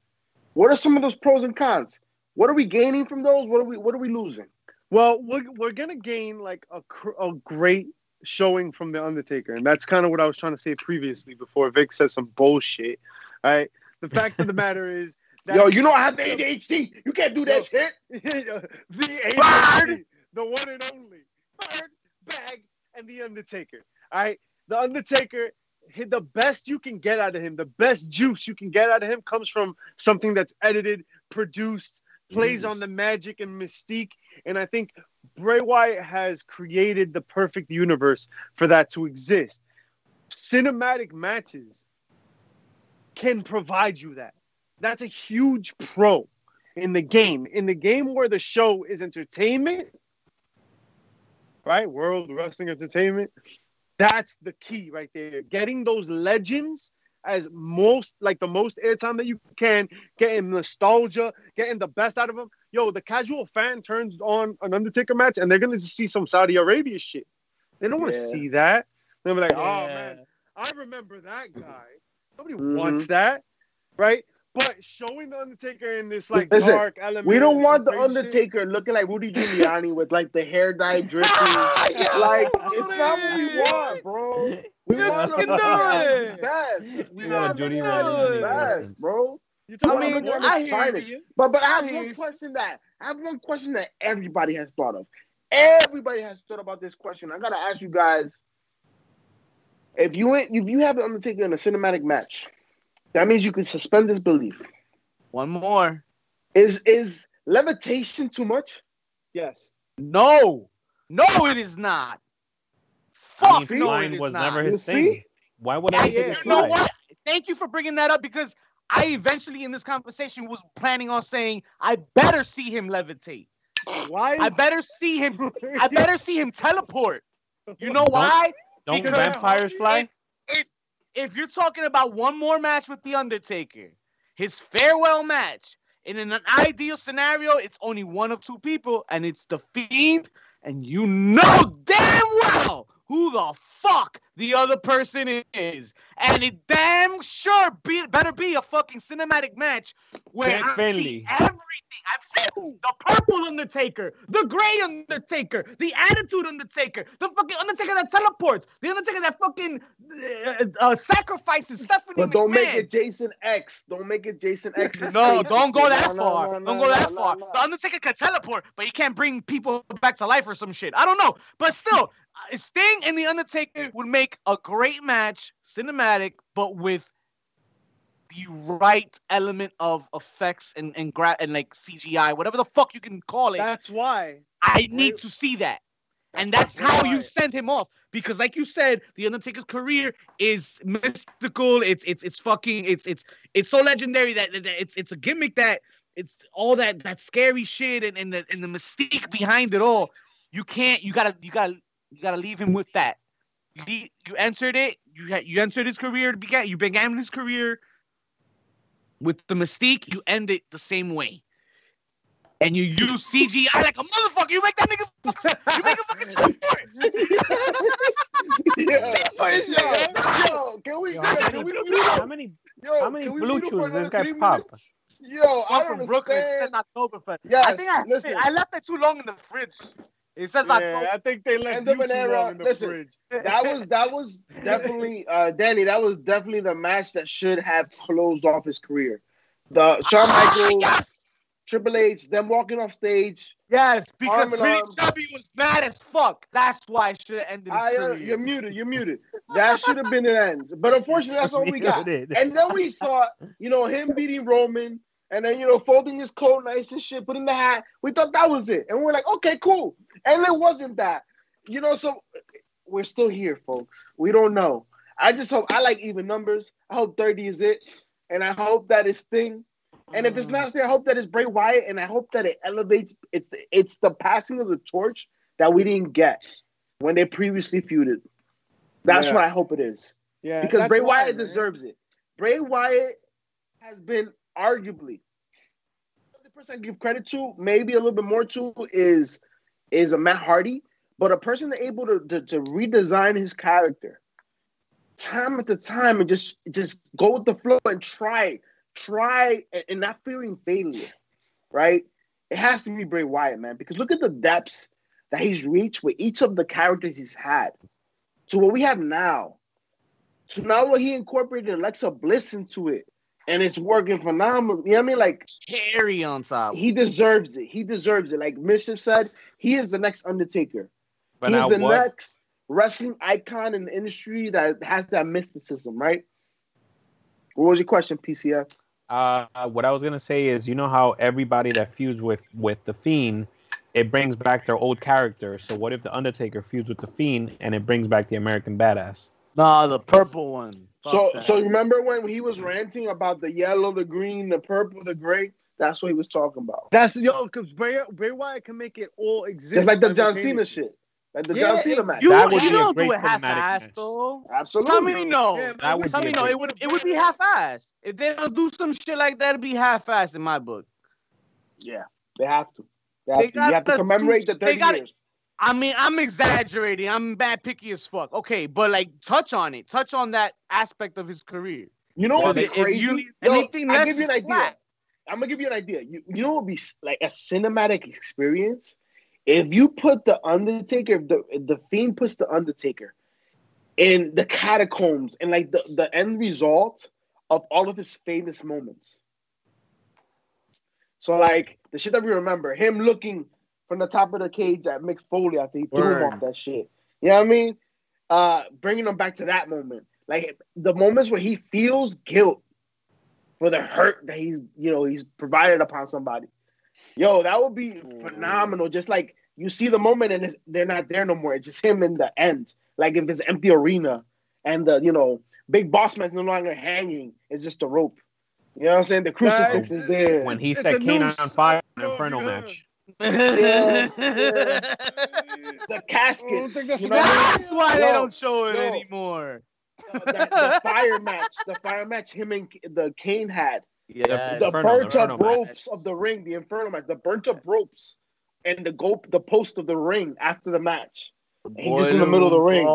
What are some of those pros and cons? What are we gaining from those? What are we What are we losing? Well, we're we're gonna gain like a a great showing from the Undertaker, and that's kind of what I was trying to say previously before Vic said some bullshit. All right. The fact of the matter is that Yo, you know I have the ADHD. You can't do that shit. the ADHD, Bird! the one and only Bird, Bag, and the Undertaker. All right, the Undertaker. He- The best you can get out of him, the best juice you can get out of him, comes from something that's edited, produced, plays on the magic and mystique. And I think Bray Wyatt has created the perfect universe for that to exist. Cinematic matches can provide you that. That's a huge pro in the game. In the game where the show is entertainment, right? World Wrestling Entertainment. That's the key right there. Getting those legends as most like the most airtime that you can, getting nostalgia, getting the best out of them. Yo, the casual fan turns on an Undertaker match and they're gonna just see some Saudi Arabia shit. They don't want to Yeah. see that. They'll be like, oh man, I remember that guy. Nobody Mhm. wants that, right? But showing the Undertaker in this like Listen, dark element, We don't want the some shit, Undertaker looking like Rudy Giuliani with like the hair dye dripping. Yeah, like it's not what we want, bro. We You want can him do to be at it. best. We You got a want him Judy to be at his Raleigh best, reference. bro. You I talking Well, mean, about at I hear finest. you. But but I have I hear one you. question that I have one question that everybody has thought of. Everybody has thought about this question. I gotta ask you guys. If you ain't, if you have the Undertaker in a cinematic match, that means you can suspend disbelief. One more. Is is levitation too much? yes. No, no, it is not. I mean, Fuck no, flying it is was not. never You his see? thing. Why would Yeah, I yeah, take a you know what? Thank you for bringing that up because I eventually in this conversation was planning on saying I better see him levitate. Why? Is, I better see him. I better see him teleport. You know why? Don't- why? Don't Because- vampires fly? If you're talking about one more match with the Undertaker, his farewell match, and in an ideal scenario, it's only one of two people, and it's the Fiend, and you know damn well who the fuck the other person is, and it damn sure be better be a fucking cinematic match where Jack I Finley. see everything. I've seen the purple Undertaker, the gray Undertaker, the attitude Undertaker, the fucking Undertaker that teleports, the Undertaker that fucking uh, uh, sacrifices Stephanie But don't make it Jason X. Don't make it Jason X. No, don't go that No, no, far. no, don't no, go that no, far. no, no. The Undertaker can teleport, but he can't bring people back to life or some shit. I don't know. But still, Uh, Sting and the Undertaker would make a great match, cinematic, but with the right element of effects and and gra- and like CGI, whatever the fuck you can call it. That's why. I need to see that. And that's how you send him off. Because like you said, the Undertaker's career is mystical. It's it's it's fucking it's it's it's so legendary that, that that it's it's a gimmick that it's all that that scary shit and, and the and the mystique behind it all. You can't you gotta you gotta you gotta leave him with that. You le- you entered it, you had you entered his career to begin you began his career with the mystique, you end it the same way and you use CGI like a motherfucker. You make that nigga fucking, you make a fucking teleport. Yeah. Teleport, Yo, yo, can we, Yo, yo, how can many, we, how many, yo, how many blue meet chews does another this guy pop? minutes? Yo, I I'm don't from Brooklyn. It says understand. Oktoberfest. Yes, I think I, listen. I left it too long in the fridge. It says Yeah, October. I think they left End of you an too era. long in the Listen, fridge. that was that was definitely uh Danny, that was definitely the match that should have closed off his career. The Shawn Ah, Michaels, yes, Triple H, them walking off stage. yes, because Arm Pretty. Chubby was mad as fuck. That's why I should have ended his I, uh, you're muted, you're muted. That should have been the end. But unfortunately, that's all we got. And then we thought, you know, him beating Roman and then, you know, folding his coat nice and shit, putting the hat. We thought that was it. And we are like, okay, cool. And it wasn't that. You know, so we're still here, folks. We don't know. I just hope, I like even numbers. I hope 30 is it. And I hope that is thing. And if it's not Sting, I hope that it's Bray Wyatt. And I hope that it elevates, it's, it's the passing of the torch that we didn't get when they previously feuded. That's Yeah. what I hope it is Yeah, because Bray Wyatt man. deserves it. Bray Wyatt has been arguably the person I give credit to, maybe a little bit more to, is is a Matt Hardy, but a person that able to, to to redesign his character time at the time and just just go with the flow and try, try and, not fearing failure, right? It has to be Bray Wyatt, man, because look at the depths that he's reached with each of the characters he's had to what we have now. So now what he incorporated Alexa Bliss into it, and it's working phenomenal. You know what I mean? Like Cherry on top. he deserves it. He deserves it. Like Mischief said, he is the next Undertaker. But He's the what? next wrestling icon in the industry that has that mysticism, right? What was your question, PCF? Uh, what I was gonna say is, you know how everybody that feuds with with the Fiend, it brings back their old character. So what if the Undertaker feuds with the Fiend and it brings back the American Badass? Nah, the purple one. Fuck So, that. so remember when he was ranting about the yellow, the green, the purple, the gray? That's what he was talking about. That's yo, because Bray, Bray Wyatt can make it all exist. Just like the John Cena shit, like the Yeah, John Cena match. you, That would you be a don't great do it half-assed match. though. Absolutely. Tell me no. Yeah, That would Tell me a no. It would it would be half-assed. If they don't do some shit like that, it'd be half-assed in my book. Yeah, they have to. They have, They to. You have to commemorate do- the they gotta- years. I mean, I'm exaggerating. I'm bad picky as fuck. Okay, but like touch on it. Touch on that aspect of his career. You know what's crazy? you- Yo, anything I'll less give you an idea. flat. I'm gonna give you an idea. You, you know what would be like a cinematic experience? If you put the Undertaker, if the if the Fiend puts the Undertaker in the catacombs and like the, the end result of all of his famous moments. So like the shit that we remember, him looking from the top of the cage at Mick Foley after he threw him off that shit. You know what I mean? Uh, bringing him back to that moment, like the moments where he feels guilt for the hurt that he's, you know, he's provided upon somebody. Yo, that would be phenomenal. Just like you see the moment and it's, they're not there no more. It's just him in the end. Like if it's empty arena and the, you know, big boss man's no longer hanging. It's just a rope. You know what I'm saying? The crucifix Guys, is there. When he It's set a Kane on fire in I an don't Inferno if you heard. match. Yeah, the I don't caskets. that's you know what I mean? That's why they don't show it yo. anymore. Uh, the, the fire match, the fire match him and the Kane had. Yeah, the Inferno, the burnt up Inferno match. ropes of the ring, the Inferno match, the burnt up ropes, and the go the post of the ring after the match. He just in the middle of the ring.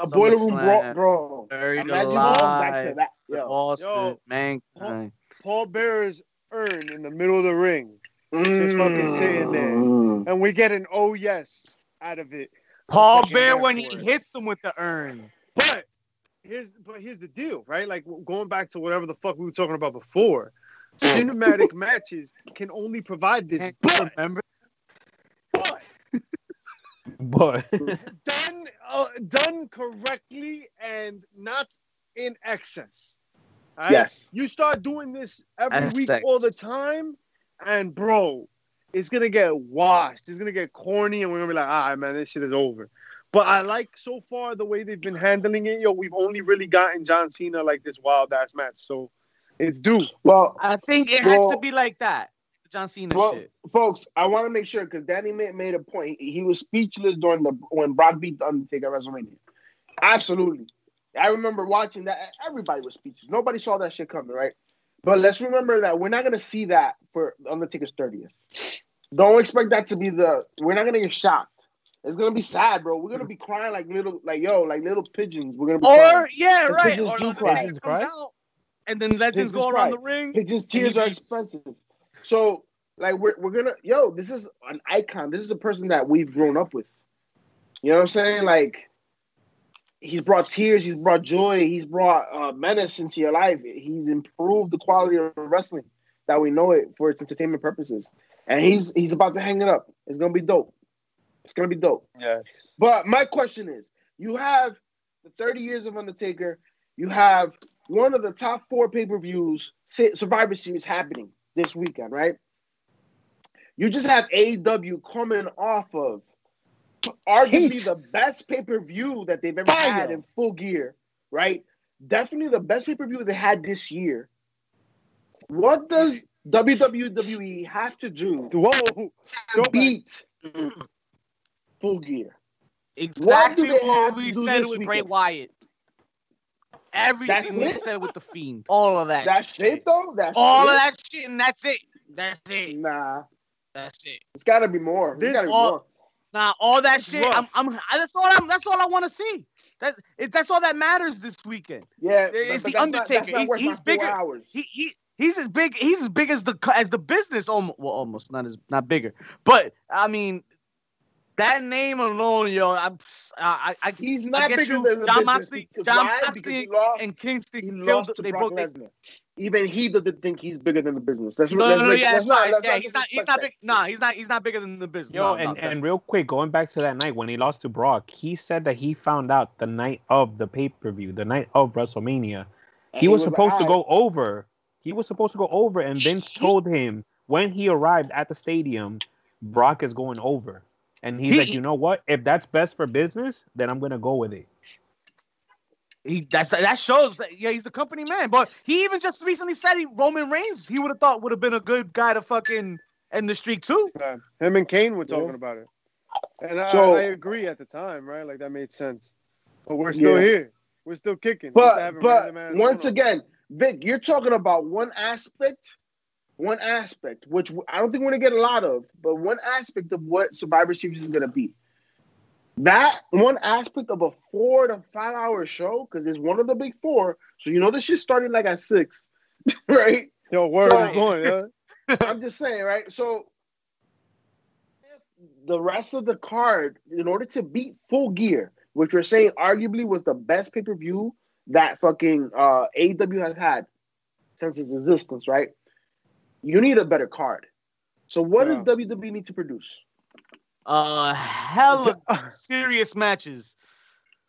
A boiler room brawl, SummerSlam, bro. Buried Imagine going back to that. Yo. Austin, Yo. Mankind. Paul Bearer's urn in the middle of the ring, Just fucking sitting there. Mm. and we get an oh yes out of it. Paul Bear when he it. hits him with the urn. But here's but here's the deal, right? Like going back to whatever the fuck we were talking about before. Cinematic matches can only provide this, but, remember? but But done uh, done correctly and not in excess. Alright? Yes. You start doing this every week all the time, and bro, it's gonna get washed. It's gonna get corny, and we're gonna be like, ah, man, this shit is over. But I like so far the way they've been handling it. Yo, we've only really gotten John Cena like this wild ass match, so it's due. Well, I think it has to be like that. John Cena well, shit. folks, I want to make sure because Danny made, made a point. He, he was speechless during the when Brock beat the Undertaker at WrestleMania. Absolutely, I remember watching that. Everybody was speechless. Nobody saw that shit coming, right? But let's remember that we're not gonna see that for Undertaker's thirtieth. Don't expect that to be the. We're not gonna get shocked. It's gonna be sad, bro. We're gonna be crying like little, like yo, like little pigeons. We're gonna be Or crying. yeah, right. pigeons Or do cry. comes out, and then legends Pigeons go cry. around the ring. Pigeons' tears are expensive. So, like, we're, we're gonna, yo, this is an icon. This is a person that we've grown up with. You know what I'm saying? Like, he's brought tears, he's brought joy, he's brought uh, menace into your life. He's improved the quality of wrestling that we know it for its entertainment purposes. And he's he's about to hang it up. It's gonna be dope. It's gonna be dope. Yes. But my question is, you have the 30 years of Undertaker, you have one of the top four pay-per-views, Survivor Series happening this weekend, right? You just have AEW coming off of arguably Heat. the best pay-per-view that they've ever Fire. had in full gear, right? Definitely the best pay-per-view they had this year. What does WWE have to do Whoa. to Go back. beat full gear? Exactly they what have we to do said this with Bray weekend? Wyatt. That's Everything we it? said with the Fiend. All of that. That's shit. it though. That's All it? of that shit, and that's it. That's it. Nah, That's it. it's got to be more. There's This got to be all- more. Nah, all that shit. I'm, I'm. I- That's all. I'm. That's all I want to see. That's it. That's all that matters this weekend. Yeah, It's the that's not- Undertaker. not He's- he's bigger. Hours. He he. He's as big. He's as big as the as the business. Almost. Well, almost not as not bigger. But I mean, that name alone, yo. I'm. I. I. I He's I not get bigger you. than the Jon business Moxley. because Jon why? Because he Moxley lost. and Kingston he killed. lost to They Brock broke. Lesnar. Even he doesn't think he's bigger than the business. Let's, no, let's no, no, make- yeah, let's it's not- fine. let's Yeah, he's not. He's not big. that. Nah, he's not. He's not bigger than the business. Yo, No, and, no, and real quick, going back to that night when he lost to Brock, he said that he found out the night of the pay per view, the night of WrestleMania. And He was supposed to go over. He was supposed to go over, and Vince told him when he arrived at the stadium, Brock is going over. And he's He- like, you know what? If that's best for business, then I'm gonna go with it. He that's that shows that yeah he's the company man. But he even just recently said he Roman Reigns he would have thought would have been a good guy to fucking end the streak too. Yeah. Him and Kane were Yeah. talking about it, and I, So- I agree at the time, right? Like that made sense. But we're still Yeah. here. We're still kicking. But but once again, Vic, you're talking about one aspect, one aspect, which I don't think we're gonna get a lot of, but one aspect of what Survivor Series is gonna be. that one aspect of a four to five hour show because it's one of the big four. So you know this shit started like at six, right? Yo, word So- is going. Yeah? I'm just saying, right? So the rest of the card, in order to beat Full Gear, which we're saying arguably was the best pay per view that fucking uh, AEW has had since its existence, right? You need a better card. So what does WWE need to produce? Uh, hella serious matches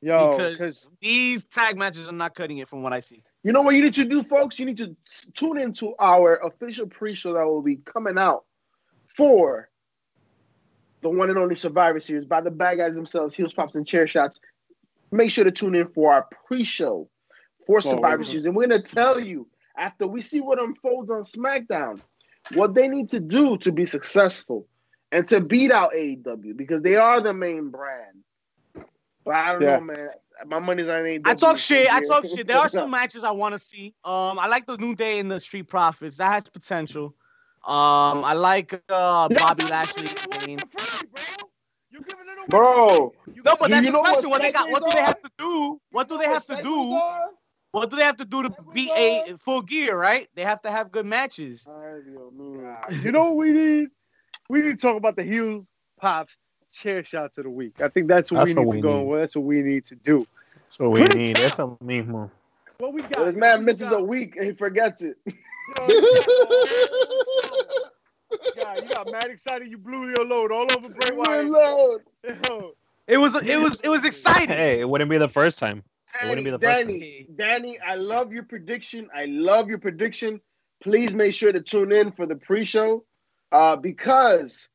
Yo, because these tag matches are not cutting it from what I see. You know what you need to do, folks? You need to tune into our official pre-show that will be coming out for the one and only Survivor Series by the bad guys themselves, Heels, Pops, and Chair Shots. Make sure to tune in for our pre-show for Survivor we're- Series, and we're gonna tell you after we see what unfolds on SmackDown what they need to do to be successful and to beat out AEW because they are the main brand. But I don't Yeah. know, man. My money's on AEW. I talk shit. I talk shit. There are some matches I want to see. Um, I like the New Day and the Street Profits. That has potential. Um, I like uh Bobby Lashley. I mean, You giving it away. Bro, no, but Do that's you the know what question. What they got? What do they segments have to do? What do they have to do? What do they have to do to beat a full gear? Right? They have to have good matches. You know what we need? We need to talk about the heels, pops, chair shots of the week. I think that's what That's we what need to we go. need. Well, that's what we need to do. That's what we Put need. That's what mismo. What we got? This man misses a week and he forgets it. Yeah, you got mad excited. You blew your load all over Bray Wyatt. Reload. Yo, It was it was it was exciting. Hey, it wouldn't be the first time. It wouldn't be the first Danny, Danny, I love your prediction. I love your prediction. Please make sure to tune in for the pre-show, uh, because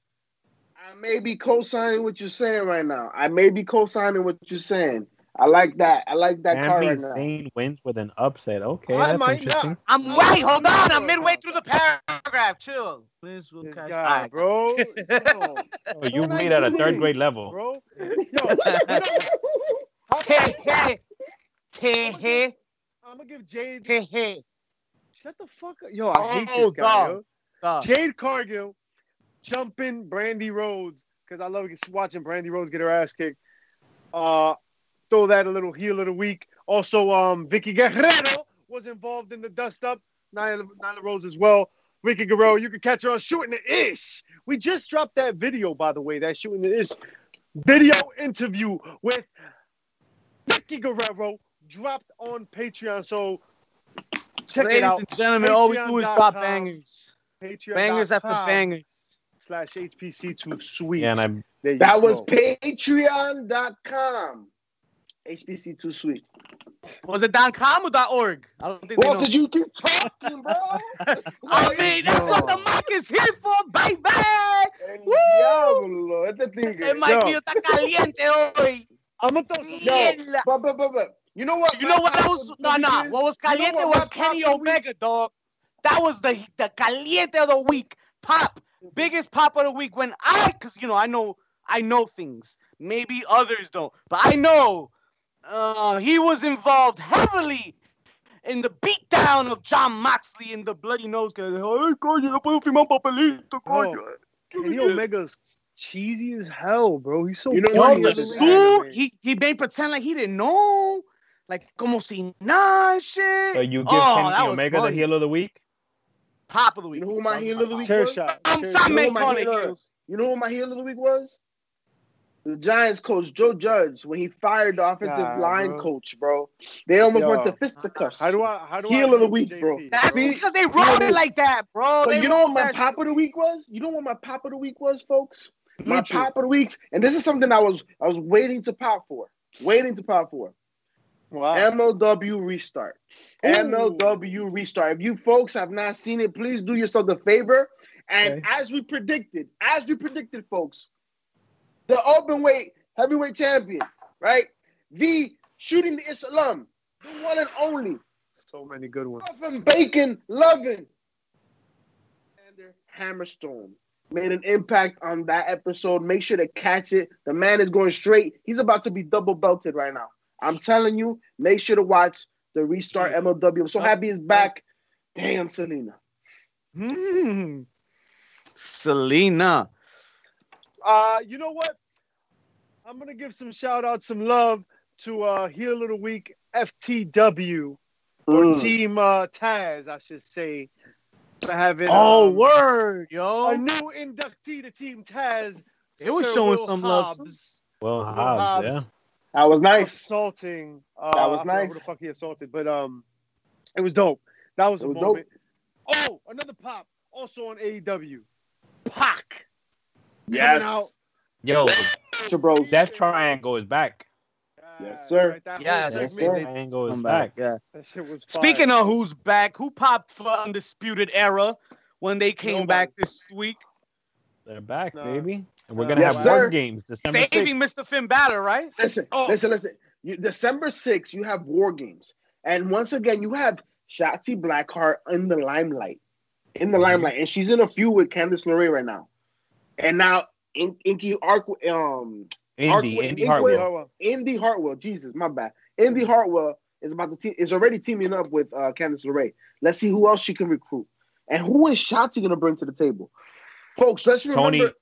I may be co-signing what you're saying right now. I may be co-signing what you're saying. I like that. I like that card right Sami now. Zayn wins with an upset. Okay, I that's might interesting. not. I'm wait, hold on. I'm midway through the paragraph. Chill. Please, we'll This catch. guy, Alright. bro. Yo, So you Don't at a third grade level. bro. Yo, Hey, hey, hey, hey, I'm gonna give Jade. hey, hey. Shut the fuck up. Yo, I hate Oh, this guy. Yo. Jade Cargill jumping Brandi Rhodes because I love watching Brandi Rhodes get her ass kicked. Uh, throw that a little heel of the week. Also, um, Vickie Guerrero was involved in the dust up. Nyla, Nyla Rose as well. Vickie Guerrero, you can catch her on shooting the ish. We just dropped that video, by the way, that shooting the ish video interview with Vickie Guerrero dropped on Patreon. So check Ladies it out. and gentlemen, all we do is drop Patreon.com. bangers. Patreon. Bangers after bangers. Slash HPC2 Sweet. Yeah, and I There you That was go. patreon.com. HBC2 Sweet. Was it .com or .org? I don't think they Well, know. because you keep talking, bro. I mean, that's what the mic is here for, baby. El diablo, este tigre. El mic Yo. está caliente hoy. I'm gonna throw some. Yo, but, but, but, but, you know what? You know what pop else? No, no. week What was is? You know caliente what was my Kenny of week- Omega, dog. That was the the caliente of the week. Pop, biggest pop of the week. When I, cause you know, I know, I know things. Maybe others don't, but I know. Uh, he was involved heavily in the beatdown of Jon Moxley in the bloody nose. Cause, Ay, coño, no puedo firmar un papelito, coño. Kenny Omega's cheesy as hell, bro. He's so You know funny the suit, he he made pretend like he didn't know, like como si nada shit. so you give Oh, Kenny that was Omega the heel of the week. Pop of the You week. know who my heel of the week Chair was? shot. I'm Chair sorry, shot. man, my heel- heels. You know who my heel of the week was? The Giants coach Joe Judge when he fired the offensive Nah, line bro. coach, bro. They almost Yo. went to fisticuffs. How do I? How do Heel I Heel of the week, JP? bro. That's See? because they wrote it like that, bro. But They you know what my pop shit. of the week was? You know what my pop of the week was, folks? My Lucha. pop of the weeks, and this is something I was I was waiting to pop for, waiting to pop for. Wow. MLW restart. Ooh. MLW restart. If you folks have not seen it, please do yourself the favor. And Okay. as we predicted, as we predicted, folks, the open weight heavyweight champion, right? The shooting the Islam, the one and only, So many good ones. Muffin Bacon loving. Alexander Hammerstone made an impact on that episode. Make sure to catch it. The man is going straight. He's about to be double belted right now. I'm telling you, make sure to watch the restart MLW. I'm so happy he's back. Damn, Selena. Hmm. Selena. Uh, you know what? I'm gonna give some shout out, some love to uh Heel of the Week FTW or Mm. Team uh, Taz, I should say, for having Oh, um, word, yo. a new inductee to Team Taz. It was Sir showing Will some love, Well, Hobbs. Hobbs, yeah. That was nice. assaulting. Uh, That was I nice. Who the fuck he assaulted? But um, it was dope. That was It a was moment. Oh, another pop. Also on AEW. Pac. Yes. out. Yo, Your bros. Death Triangle is back. Yes, sir. that Yes, Yes, sir. Triangle is back. back. Yeah. That shit was fire. Speaking of who's back, who popped for Undisputed Era when they came Nobody. back this week? They're back, No. baby. And we're gonna Yes, have sir. war games December 6th. Saving Mr. Finn Balor, right? Listen, Oh. listen, listen. You, December 6th, you have War Games. And once again, you have Shotzi Blackheart in the limelight. In the limelight. And she's in a feud with Candice LeRae right now. And now In- Inky Ark um Indy, Hartwell- Indi Hartwell. Hartwell. Indi Hartwell, Jesus, my bad. Indi Hartwell is about to te- is already teaming up with uh Candice LeRae. Let's see who else she can recruit. And who is Shotzi gonna bring to the table? Folks, let's remember Tony-